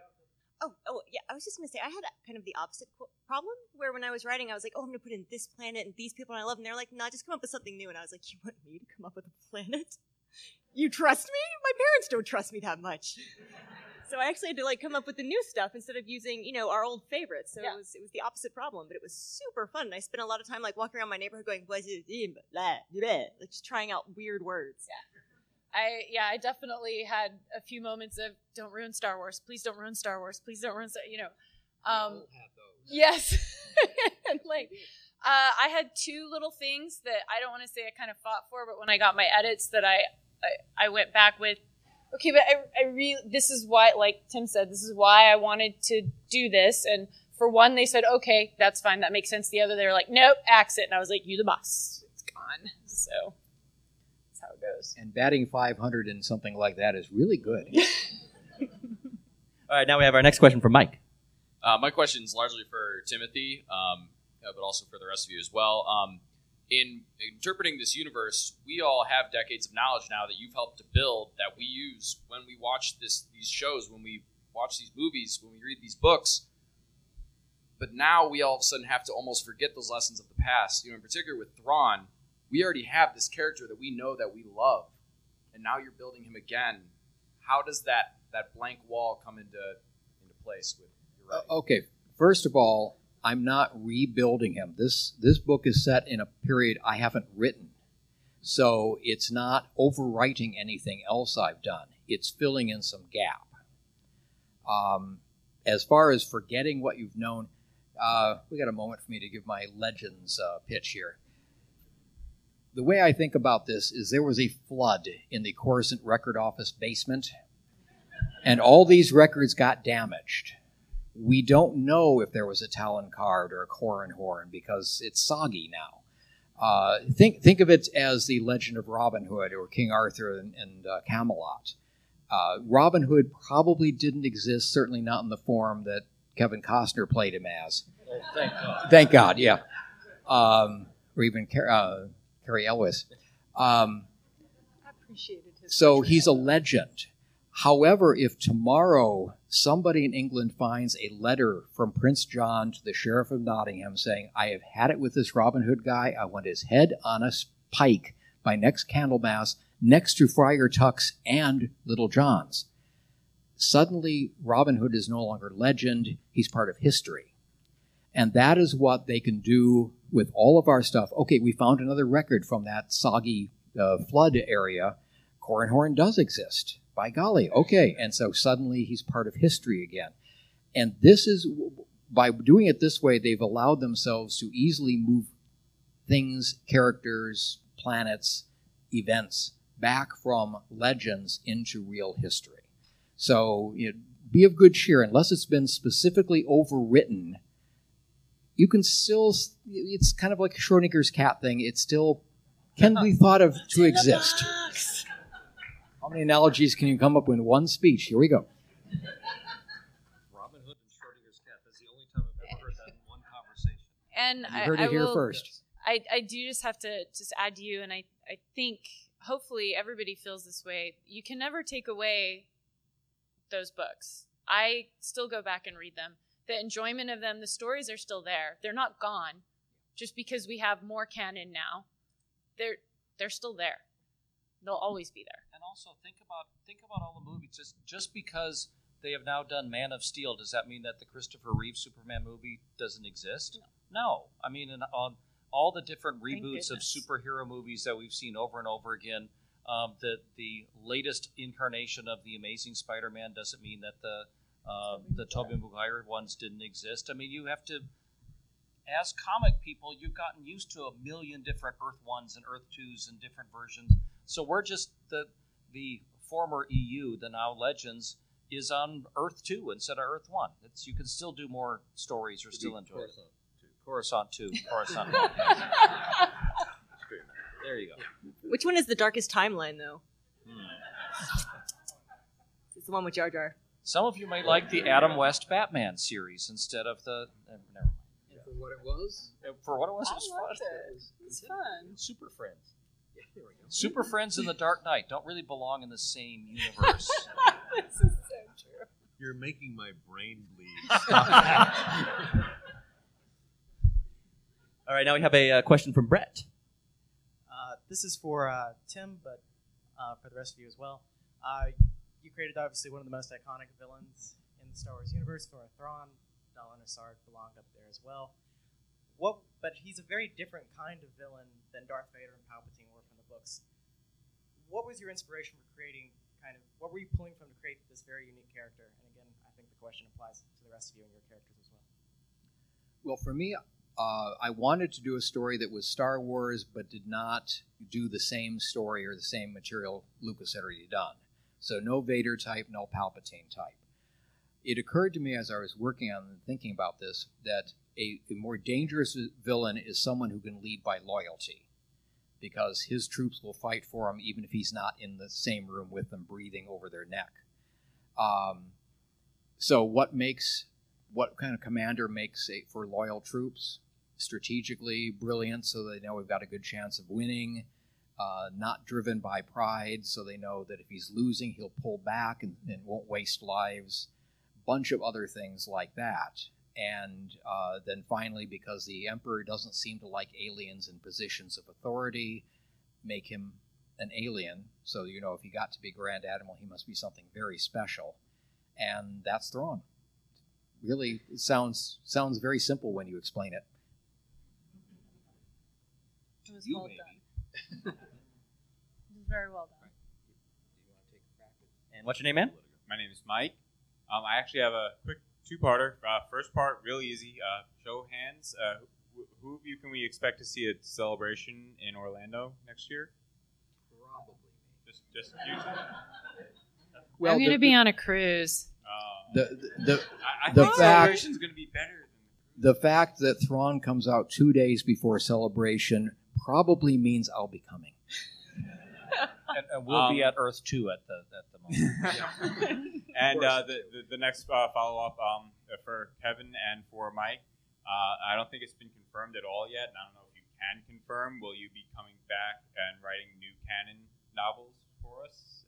Oh, oh, yeah. I was just gonna say I had kind of the opposite qu- problem where when I was writing, I was like, "Oh, I'm gonna put in this planet and these people I love," and they're like, "No, just come up with something new." And I was like, "You want me to come up with a planet? You trust me? My parents don't trust me that much." So I actually had to like come up with the new stuff instead of using, you know, our old favorites. So Yeah. it was it was the opposite problem, but it was super fun. And I spent a lot of time like walking around my neighborhood going, "Blah, blah, blah, blah," like just trying out weird words. Yeah. I yeah, I definitely had a few moments of don't ruin Star Wars. Please don't ruin Star Wars. Please don't ruin Star. You know, um, yes. and like, uh, I had two little things that I don't want to say I kind of fought for, but when I got my edits, that I I, I went back with. Okay, but I, I really this is why, like Tim said, this is why I wanted to do this. And for one, they said, okay, that's fine, that makes sense. The other, they were like, nope, axe it. And I was like, you the boss. It's gone. So that's how it goes. And batting 500 and something like that is really good. All right, now we have our next question from Mike. Uh, my question is largely for Timothy. Um, uh, but also for the rest of you as well. Um, in interpreting this universe, we all have decades of knowledge now that you've helped to build that we use when we watch this these shows, when we watch these movies, when we read these books. But now we all of a sudden have to almost forget those lessons of the past. You know, in particular with Thrawn, we already have this character that we know that we love, and now you're building him again. How does that that blank wall come into into place with your writing? Uh, okay, first of all, I'm not rebuilding him. This this book is set in a period I haven't written, so it's not overwriting anything else I've done. It's filling in some gap. Um, as far as forgetting what you've known, uh, we got a moment for me to give my legends uh, pitch here. The way I think about this is there was a flood in the Coruscant record office basement, and all these records got damaged. We don't know if there was a Talon Karrde or a Corran Horn because it's soggy now. Uh, think think of it as the Legend of Robin Hood or King Arthur and, and uh, Camelot. Uh, Robin Hood probably didn't exist, certainly not in the form that Kevin Costner played him as. Oh, thank God. Thank God, yeah. Um, or even Car- uh, Cary Elwes. Um, appreciated his so he's a legend. However, if tomorrow somebody in England finds a letter from Prince John to the Sheriff of Nottingham saying, I have had it with this Robin Hood guy, I want his head on a pike by next Candlemas next to Friar Tuck's and Little John's. Suddenly, Robin Hood is no longer legend, he's part of history. And that is what they can do with all of our stuff. Okay, we found another record from that soggy uh, flood area. Corran Horn does exist. By golly, okay. And so suddenly he's part of history again. And this is, by doing it this way, they've allowed themselves to easily move things, characters, planets, events back from legends into real history. So you know, be of good cheer, unless it's been specifically overwritten. You can still, it's kind of like Schrodinger's cat thing. It still can be thought of to exist. How many analogies can you come up with in one speech? Here we go. Robin Hood and Schrodinger's cat. That's the only time I've ever heard that in one conversation. And You I, heard I here will, first. I, I do just have to just add to you, and I, I think hopefully everybody feels this way. You can never take away those books. I still go back and read them. The enjoyment of them, the stories are still there. They're not gone just because we have more canon now. They're they're still there. They'll always be there. And also think about think about all the movies. Just just because they have now done Man of Steel, does that mean that the Christopher Reeve Superman movie doesn't exist? No. no. I mean, on all the different reboots of superhero movies that we've seen over and over again, um, the the latest incarnation of the Amazing Spider-Man doesn't mean that the uh, the Tobey Maguire ones didn't exist. I mean, you have to as comic people, you've gotten used to a million different Earth ones and Earth twos and different versions. So we're just the the former EU, the now Legends, is on Earth two instead of Earth one. It's you can still do more stories We're still enjoy it. Coruscant two, Coruscant one. there you go. Which one is the darkest timeline, though? Hmm. It's the one with Jar Jar. Some of you may like the Adam West Batman series instead of the. eh, Never mind. For what it was? For what it was, it was loved fun. it. It's fun. Super Friends. Super Friends and the Dark Knight don't really belong in the same universe. this is so true. You're making my brain bleed. All right, now we have a uh, question from Brett. Uh, this is for uh, Tim, but uh, for the rest of you as well. Uh, you created obviously one of the most iconic villains in the Star Wars universe, Thor Thrawn. Dallin Asard belonged up there as well. What? But he's a very different kind of villain than Darth Vader and Palpatine were from the books. What was your inspiration for creating? Kind of, what were you pulling from to create this very unique character? And again, I think the question applies to the rest of you and your characters as well. Well, for me, uh, I wanted to do a story that was Star Wars, but did not do the same story or the same material Lucas had already done. So no Vader type, no Palpatine type. It occurred to me as I was working on and thinking about this that a, a more dangerous villain is someone who can lead by loyalty, because his troops will fight for him even if he's not in the same room with them, breathing over their neck. Um, so, what makes what kind of commander makes for loyal troops? strategically brilliant, so they know we've got a good chance of winning. Uh, not driven by pride, so they know that if he's losing, he'll pull back and, and won't waste lives. Bunch of other things like that. And uh, then finally, because the emperor doesn't seem to like aliens in positions of authority, make him an alien. So you know, if he got to be Grand Admiral, he must be something very special. And that's Thrawn. Really, it sounds sounds very simple when you explain it. It was well done. it was very well done. And what's your name, man? My name is Mike. Um, I actually have a quick two-parter. Uh, first part, real easy. Uh, show of hands. Uh, who, who of you can we expect to see at Celebration in Orlando next year? Probably. Just, just you. Well, I'm going to be on a cruise. The the the, I, I the fact Celebration's going to be better. the fact that Thrawn comes out two days before celebration probably means I'll be coming. And, and we'll be Um, at Earth two at the at the moment. and uh, the, the the next uh, follow up um, for Kevin and for Mike, uh, I don't think it's been confirmed at all yet, and I don't know if you can confirm. Will you be coming back and writing new canon novels for us?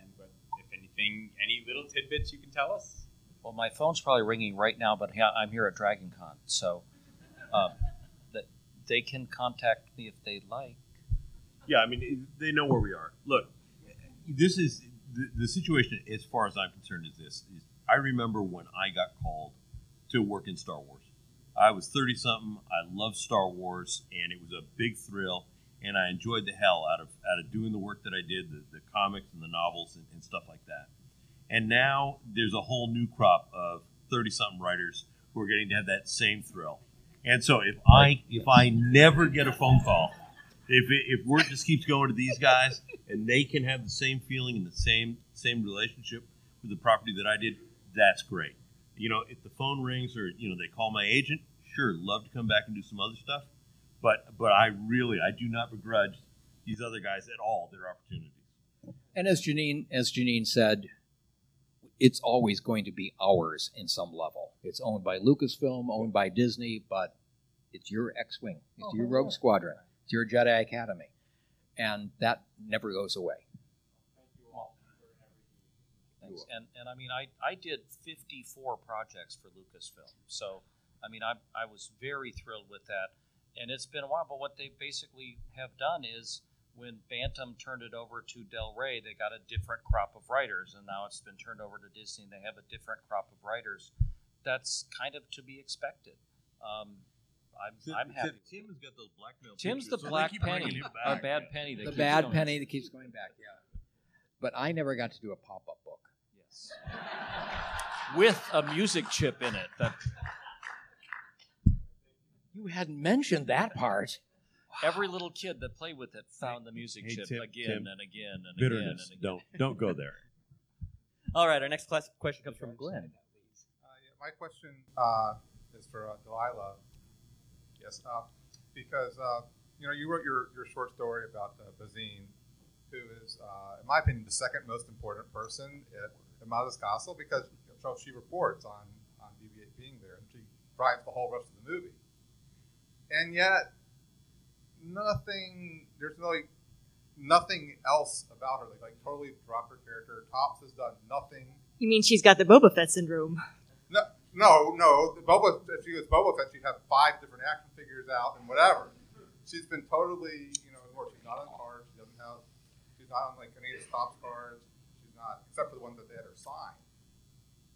And but if anything, any little tidbits you can tell us? Well, my phone's probably ringing right now, but I'm here at DragonCon, so um, that they can contact me if they like. Yeah, I mean, they know where we are. Look, this is the, the situation, as far as I'm concerned, is this. Is I remember when I got called to work in Star Wars. I was 30 something. I loved Star Wars, and it was a big thrill, and I enjoyed the hell out of out of doing the work that I did, the, the comics and the novels and, and stuff like that. And now there's a whole new crop of 30 something writers who are getting to have that same thrill. And so if I if I never get a phone call, if it, if word just keeps going to these guys and they can have the same feeling and the same same relationship with the property that I did, that's great. You know, if the phone rings or you know they call my agent, sure, love to come back and do some other stuff. But but I really I do not begrudge these other guys at all their opportunities. And as Janine as Janine said, it's always going to be ours in some level. It's owned by Lucasfilm, owned by Disney, but it's your X-wing, it's oh, your Rogue Squadron, it's your Jedi Academy, and that never goes away. Thanks. And and I mean, I I did 54 projects for Lucasfilm, so I mean, I I was very thrilled with that, and it's been a while. But what they basically have done is when Bantam turned it over to Del Rey, they got a different crop of writers, and now it's been turned over to Disney, and they have a different crop of writers. That's kind of to be expected. Um, I'm I'm happy. Tim has got those blackmail. Tim's pictures, the so black penny, a back. bad penny. That the keeps bad going. penny that keeps going back, yeah. But I never got to do a pop-up book. Yes. with a music chip in it. That You hadn't mentioned that part. every little kid that played with it found the music Hey, chip Tim, again Tim, and again and bitterness. again and again. Don't don't go there. All right, our next class question comes from Glenn. Uh, yeah, my question uh, is for uh, Delilah. Yes, uh, because uh, you know you wrote your, your short story about uh, Bazine, who is, uh, in my opinion, the second most important person at, at Castle because know, she reports on on BB-8 being there and she drives the whole rest of the movie. And yet, nothing. There's like, nothing else about her. Like, like totally dropped her character. Topps has done nothing. You mean she's got the Boba Fett syndrome? No, no, no. The Boba, if she was Boba Fett, she'd have five different action figures out and whatever. She's been totally, you know, ignored. She's not on cards. She doesn't have. She's not on like any of the Topps cards. She's not, except for the one that they had her sign.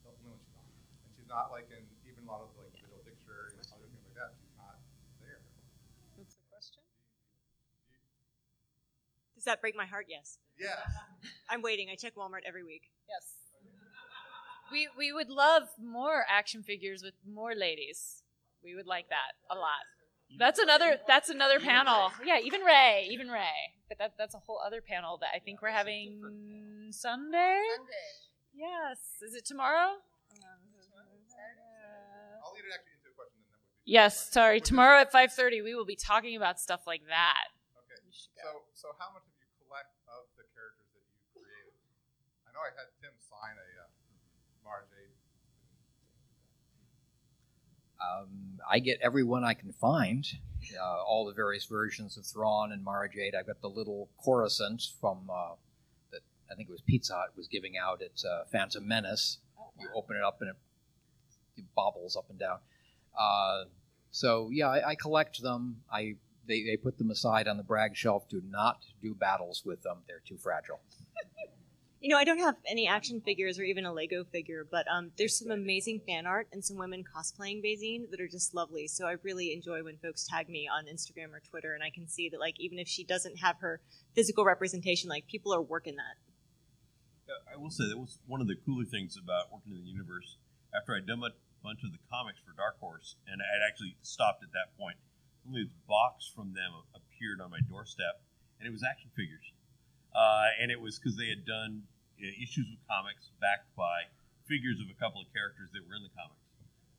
The only one she's not. And she's not like in even a lot of like digital dictionary and other things like that. She's not there. What's the question? Does that break my heart? Yes. Yes. I'm waiting. I check Walmart every week. Yes. We we would love more action figures with more ladies. We would like that a lot. That's another that's another panel. Yeah, even Rey, even Rey. But that that's a whole other panel that I think we're having Sunday. Sunday. Yes. Is it tomorrow? I'll lead it actually into a question then. That would be Yes, sorry. Tomorrow at 5:30 we will be talking about stuff like that. Okay. So, so how much did you collect of the characters that you created? I know I had Tim sign a uh, Mara Jade. Um, I get everyone I can find, uh, all the various versions of Thrawn and Mara Jade. I've got the little Coruscant from uh, that I think it was Pizza Hut was giving out at uh, Phantom Menace. You open it up and it, it bobbles up and down. Uh, so yeah, I, I collect them. I they, they put them aside on the brag shelf. Do not do battles with them; they're too fragile. You know, I don't have any action figures or even a Lego figure, but um, there's some amazing fan art and some women cosplaying Bazine that are just lovely. So I really enjoy when folks tag me on Instagram or Twitter, and I can see that like even if she doesn't have her physical representation, like people are working that. I will say that was one of the cooler things about working in the universe. After I'd done a bunch of the comics for Dark Horse, and I'd actually stopped at that point, only this box from them appeared on my doorstep, and it was action figures. Uh, and it was because they had done uh, issues with comics backed by figures of a couple of characters that were in the comics.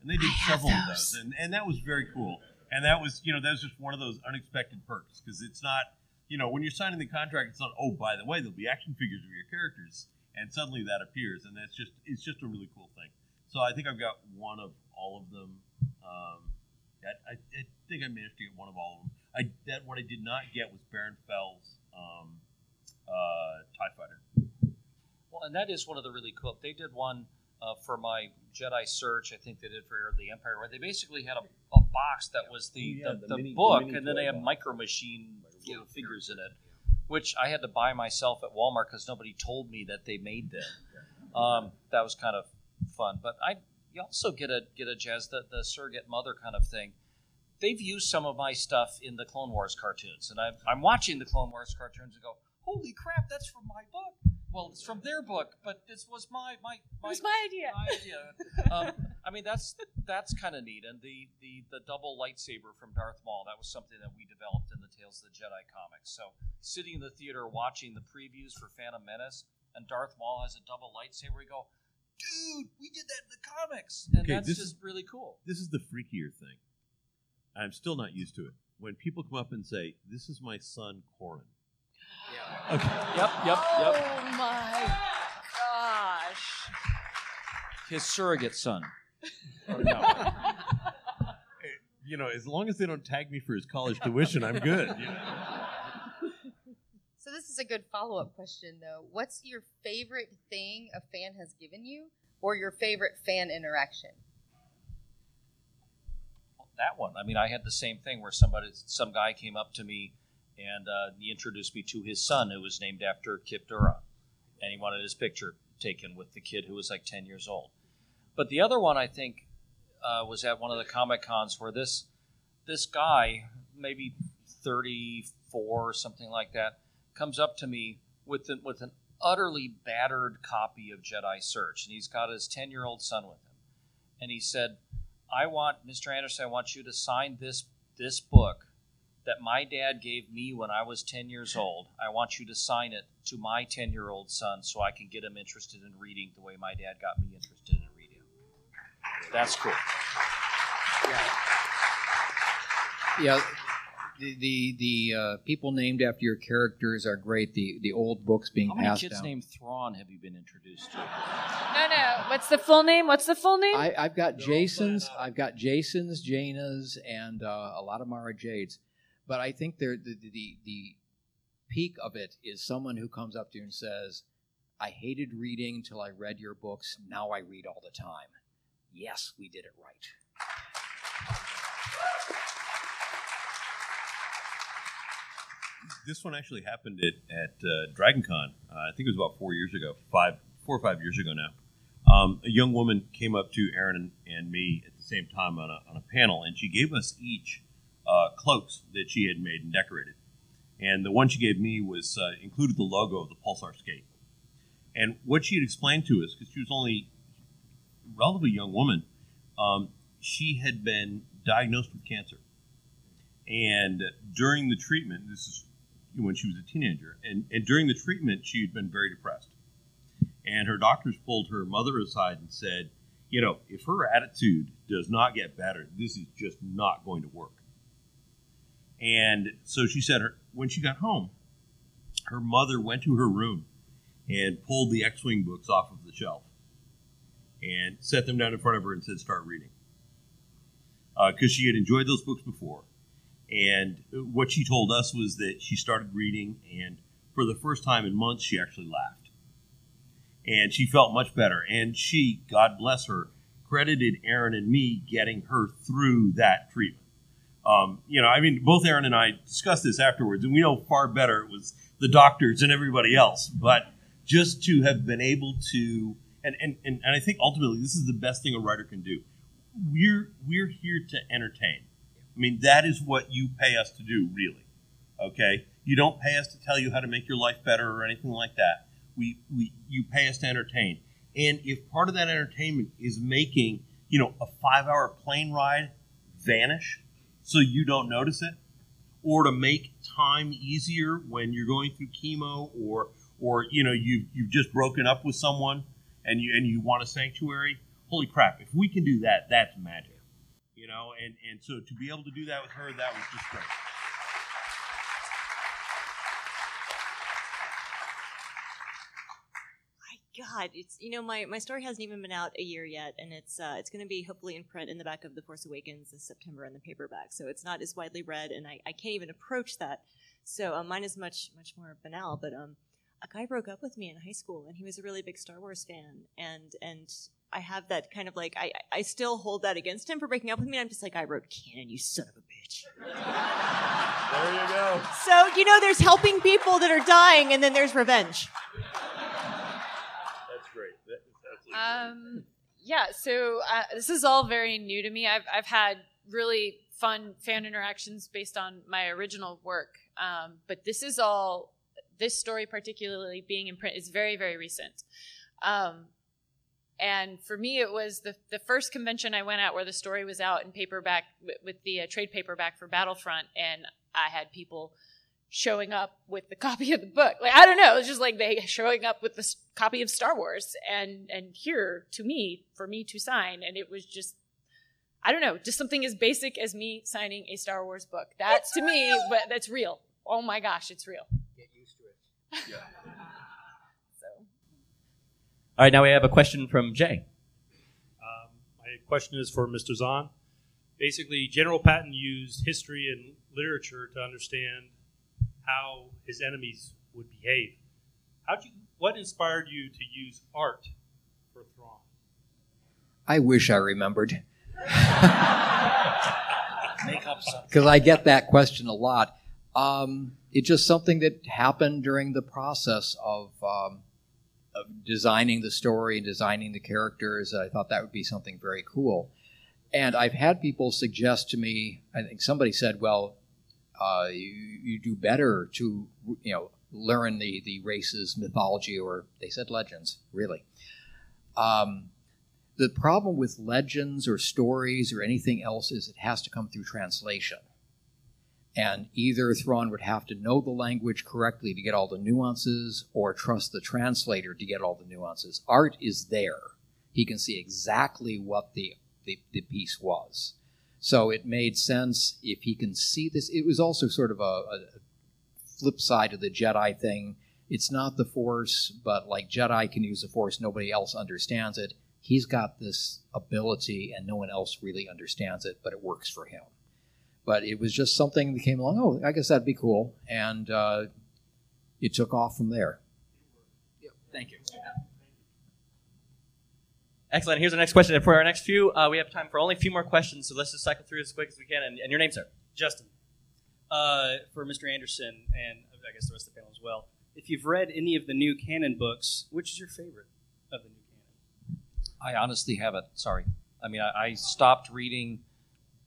And they did several of those, and, and that was very cool. And that was, you know, that was just one of those unexpected perks because it's not, you know, when you're signing the contract, it's not, oh, by the way, there'll be action figures of your characters, and suddenly that appears, and that's just, it's just a really cool thing. So I think I've got one of all of them. Um, I, I, I think I managed to get one of all of them. I that what I did not get was Baron Fell's um, uh, Tie Fighter. Well, and that is one of the really cool. They did one uh, for my Jedi Search. I think they did for Heir of the Empire, where they basically had a, a box that was the Oh, yeah, the, the the mini- book, mini and then toy they had box. micro machine little figures in it, which I had to buy myself at Walmart because nobody told me that they made them. Um, that was kind of fun, but I you also get a get a jazz the the surrogate mother kind of thing. They've used some of my stuff in the Clone Wars cartoons, and I'm, I'm watching the Clone Wars cartoons and go, "Holy crap, that's from my book!" Well, it's from their book, but this was my my my, was my idea. My idea. um, I mean, that's that's kind of neat. And the, the the double lightsaber from Darth Maul that was something that we developed in the Tales of the Jedi comics. So sitting in the theater watching the previews for Phantom Menace, and Darth Maul has a double lightsaber, we go, "Dude, we did that in the comics," and Okay, that's this just really cool. This is the freakier thing. I'm still not used to it. When people come up and say, "This is my son, Corran," Okay. Yep, yep, yep. Oh my gosh. His surrogate son. Oh, you know, as long as they don't tag me for his college tuition, I'm good. you know? So this is a good follow-up question though. What's your favorite thing a fan has given you or your favorite fan interaction? that one. I mean, I had the same thing where somebody, some guy came up to me and uh, he introduced me to his son, who was named after Kyp Durron, and he wanted his picture taken with the kid who was like ten years old. But the other one, I think, uh, was at one of the comic cons where this this guy, maybe thirty four or something like that, comes up to me with an, with an utterly battered copy of Jedi Search, and he's got his ten year old son with him, and he said. I want Mr. Anderson. I want you to sign this this book that my dad gave me when I was ten years old. I want you to sign it to my ten year old son so I can get him interested in reading the way my dad got me interested in reading. That's cool. Yeah, Yeah. the the, the uh, people named after your characters are great. The the old books being How many passed kids down. named Thrawn have you been introduced to? No, no. What's the full name? What's the full name? I, I've got Jacen's, I've got Jacen's, Jaina's, and uh, a lot of Mara Jades. But I think they're, the, the the the peak of it is someone who comes up to you and says, "I hated reading until I read your books. Now I read all the time." Yes, we did it right. this one actually happened at, at uh, DragonCon. Uh, I think it was about four years ago, five, four or five years ago now. Um, a young woman came up to Aaron and, and me at the same time on a, on a panel, and she gave us each uh, cloaks that she had made and decorated. And the one she gave me was uh, included the logo of the Pulsar skate. And what she had explained to us, because she was only a relatively young woman, um, she had been diagnosed with cancer. And during the treatment, this is when she was a teenager, and, and during the treatment, she had been very depressed. And her doctors pulled her mother aside and said, you know, if her attitude does not get better, this is just not going to work. And so she said, her, when she got home, her mother went to her room and pulled the X Wing books off of the shelf and set them down in front of her and said, start reading. Uh, because she had enjoyed those books before. And what she told us was that she started reading, and for the first time in months, she actually laughed. And she felt much better. And she, God bless her, credited Aaron and me getting her through that treatment. Um, you know, I mean, both Aaron and I discussed this afterwards, and we know far better it was the doctors and everybody else. But just to have been able to, and, and, and, and I think ultimately this is the best thing a writer can do. We're, we're here to entertain. I mean, that is what you pay us to do, really. Okay? You don't pay us to tell you how to make your life better or anything like that. We, we, you pay us to entertain. And if part of that entertainment is making, you know, a five hour plane ride vanish so you don't notice it, or to make time easier when you're going through chemo or, or you know, you've, you've just broken up with someone and you, and you want a sanctuary, holy crap, if we can do that, that's magic. You know, and, and so to be able to do that with her, that was just great. God, it's you know my, my story hasn't even been out a year yet, and it's uh, it's going to be hopefully in print in the back of the Force Awakens this September in the paperback. So it's not as widely read, and I, I can't even approach that. So uh, mine is much much more banal. But um, a guy broke up with me in high school, and he was a really big Star Wars fan, and and I have that kind of like I I still hold that against him for breaking up with me. I'm just like I wrote canon, you son of a bitch. There you go. So you know, there's helping people that are dying, and then there's revenge. That's great. That is absolutely Um, yeah, so uh, this is all very new to me. I've, I've had really fun fan interactions based on my original work, um, but this is all, this story particularly being in print is very, very recent. Um, and for me, it was the, the first convention I went at where the story was out in paperback with, the uh, trade paperback for Battlefront, and I had people showing up with the copy of the book. Like I don't know, it's just like they showing up with this copy of Star Wars and and here to me for me to sign, and it was just I don't know, just something as basic as me signing a Star Wars book. That to me, but that's real. Oh my gosh, it's real. Get used to it. so. All right, now we have a question from Jay. Um, my question is for Mr. Zahn. Basically, General Patton used history and literature to understand how his enemies would behave. How you? What inspired you to use art for Thrawn? I wish I remembered. Make up something. because I get that question a lot. Um, it's just something that happened during the process of, um, of designing the story and designing the characters. I thought that would be something very cool. And I've had people suggest to me, I think somebody said, well, uh, you, you do better to, you know, learn the, the race's mythology, or they said legends, really. Um, the problem with legends or stories or anything else is it has to come through translation. And either Thrawn would have to know the language correctly to get all the nuances or trust the translator to get all the nuances. Art is there. He can see exactly what the, the, the piece was. So it made sense if he can see this. It was also sort of a, a flip side of the Jedi thing. It's not the Force, but like Jedi can use the Force, nobody else understands it he's got this ability and no one else really understands it, but it works for him. But it was just something that came along. Oh, I guess that'd be cool, and uh, it took off from there. Thank you. Excellent. Here's our next question. And for our next few, uh, we have time for only a few more questions, so let's just cycle through as quick as we can. And, and your name, sir? Justin. Uh, for Mr. Anderson and I guess the rest of the panel as well. If you've read any of the new canon books, which is your favorite of the new canon? I honestly haven't. Sorry. I mean, I, I stopped reading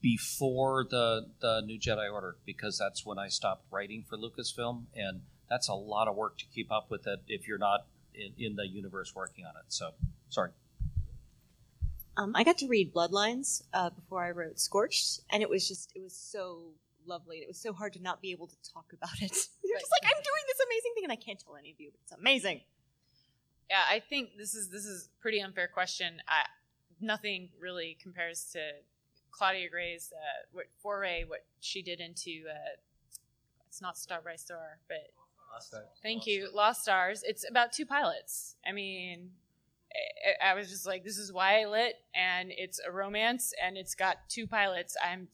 before the the New Jedi Order because that's when I stopped writing for Lucasfilm, and that's a lot of work to keep up with it if you're not in, in the universe working on it. So, sorry. Um, I got to read Bloodlines uh, before I wrote Scorched, and it was just it was so lovely. and It was so hard to not be able to talk about it. You're just like, I'm doing this amazing thing, and I can't tell any of you, but it's amazing. Yeah, I think this is this is a pretty unfair question. I, nothing really compares to Claudia Gray's uh, what, foray, what she did into. Uh, it's not Star by Star, but Lost thank you, Lost Stars. It's about two pilots. I mean, I- I was just like, this is why I lit, and it's a romance, and it's got two pilots. I'm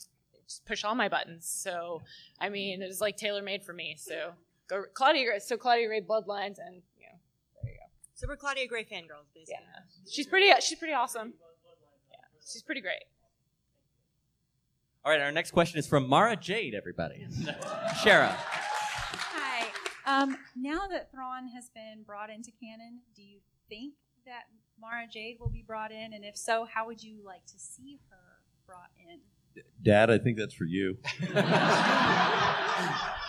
just push all my buttons. So, I mean, it was like tailor made for me. So, go Claudia. Gray- So Claudia Gray Bloodlines, and you know, there you go. So we're Claudia Gray fangirls, basically. Yeah, she's pretty. She's pretty awesome. Yeah, she's pretty great. All right, our next question is from Mara Jade, everybody. Shara. Hi. Um, now that Thrawn has been brought into canon, do you think that Mara Jade will be brought in? And if so, how would you like to see her brought in? Dad, I think that's for you.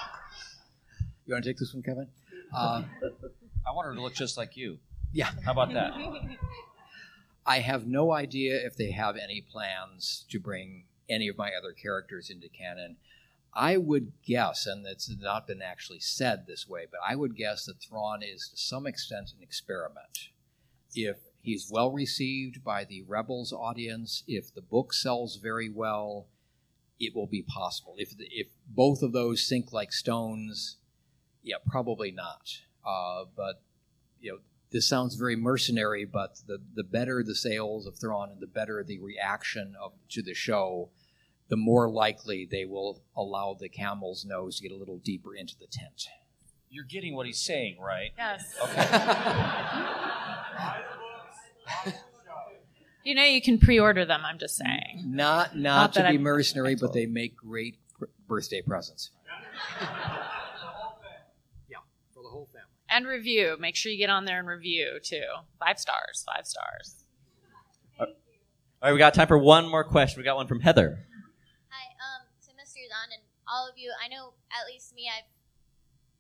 You want to take this one, Kevin? Uh, I want her to look just like you. Yeah. How about that? I have no idea if they have any plans to bring any of my other characters into canon. I would guess, and it's not been actually said this way, but I would guess that Thrawn is to some extent an experiment. If he's well received by the Rebels audience, if the book sells very well, it will be possible. If the, if both of those sink like stones, yeah, probably not. Uh, but you know, this sounds very mercenary, but the the better the sales of Thrawn and the better the reaction of to the show, the more likely they will allow the camel's nose to get a little deeper into the tent. You're getting what he's saying, right? Yes. Okay. You know, you can pre-order them. I'm just saying. Not not, Not to be I- mercenary, but they make great pr- birthday presents. yeah, for the whole family. And review. Make sure you get on there and review too. Five stars. Five stars. All right, we got time for one more question. We got one from Heather. Hi, um, to Mr. Zahn and all of you. I know at least me, I've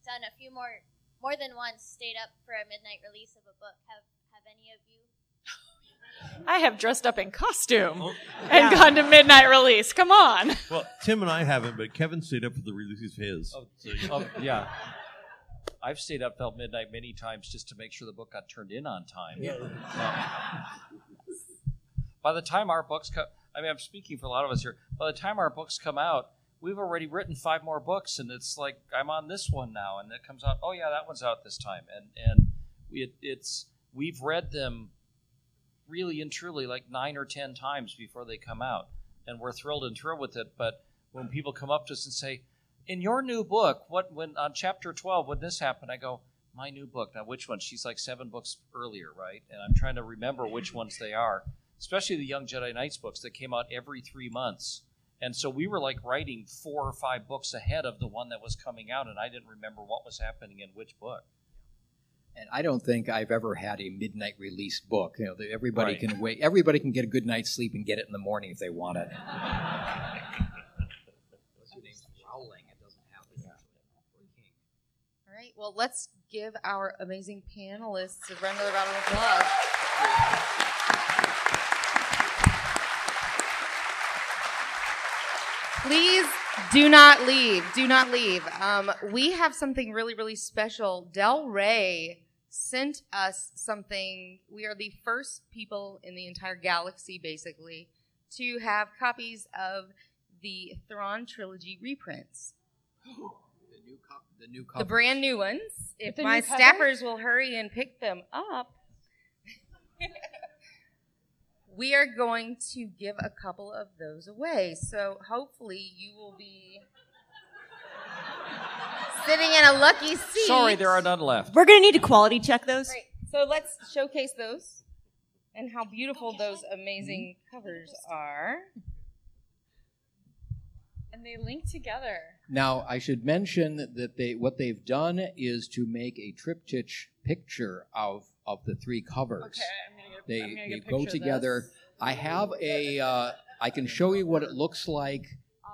done a few more, more than once, stayed up for a midnight release of a book. Have Have any of you? I have dressed up in costume Oh. and gone to midnight release. Come on. Well, Tim and I haven't, but Kevin stayed up for the release of his. So. Oh, yeah. I've stayed up till midnight many times just to make sure the book got turned in on time. Yeah. Um, by the time our books come, I mean, I'm speaking for a lot of us here. By the time our books come out, we've already written five more books, and it's like I'm on this one now, and it comes out. Oh yeah, that one's out this time, and and it, it's we've read them really and truly like nine or ten times before they come out, and we're thrilled and thrilled with it. But when people come up to us and say, "In your new book, what when on chapter twelve when this happened?" I go, "My new book." Now, which one? She's like seven books earlier, right? And I'm trying to remember which ones they are, especially the Young Jedi Knights books that came out every three months. And so we were like writing four or five books ahead of the one that was coming out, and I didn't remember what was happening in which book. And I don't think I've ever had a midnight release book. You know, that everybody Right. can wait. Everybody can get a good night's sleep and get it in the morning if they want it. All right. Well, let's give our amazing panelists a round of round of applause. Please do not leave. Do not leave. Um, we have something really, really special. Del Rey sent us something. We are the first people in the entire galaxy, basically, to have copies of the Thrawn trilogy reprints. The new, cop- the new The brand new ones. If the my new staffers will hurry and pick them up, we are going to give a couple of those away. So hopefully you will be sitting in a lucky seat. Sorry, there are none left. We're going to need to quality check those. Right. So let's showcase those and how beautiful those amazing covers are. And they link together. Now, I should mention that they what they've done is to make a triptych picture of of the three covers. Okay, I'm gonna get. They I'm gonna they get a go together. this. I have a. Uh, I can show you what it looks like,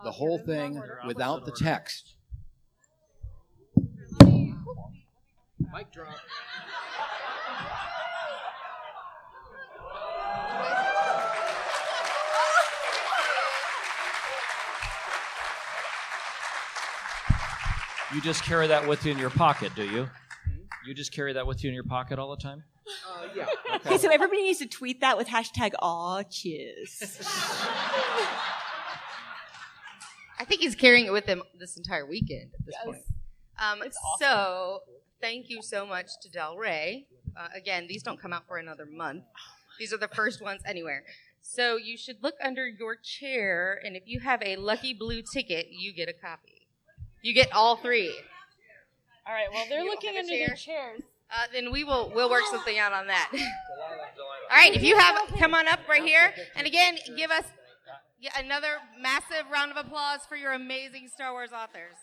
the whole thing without the text. Mic drop. You just carry that with you in your pocket, do you? You just carry that with you in your pocket all the time? Uh, yeah. Okay, so everybody needs to tweet that with hashtag aw cheers. I think he's carrying it with him this entire weekend at this Yes. point. Um, It's awesome. So thank you so much to Del Rey. Uh, again, these don't come out for another month. These are the first ones anywhere. So you should look under your chair, and if you have a lucky blue ticket, you get a copy. You get all three. All right. Well, they're You looking have a under chair? their chairs. Uh, then we will we'll work something out on that. All right, if you have, come on up right here, and again, give us yeah, another massive round of applause for your amazing Star Wars authors.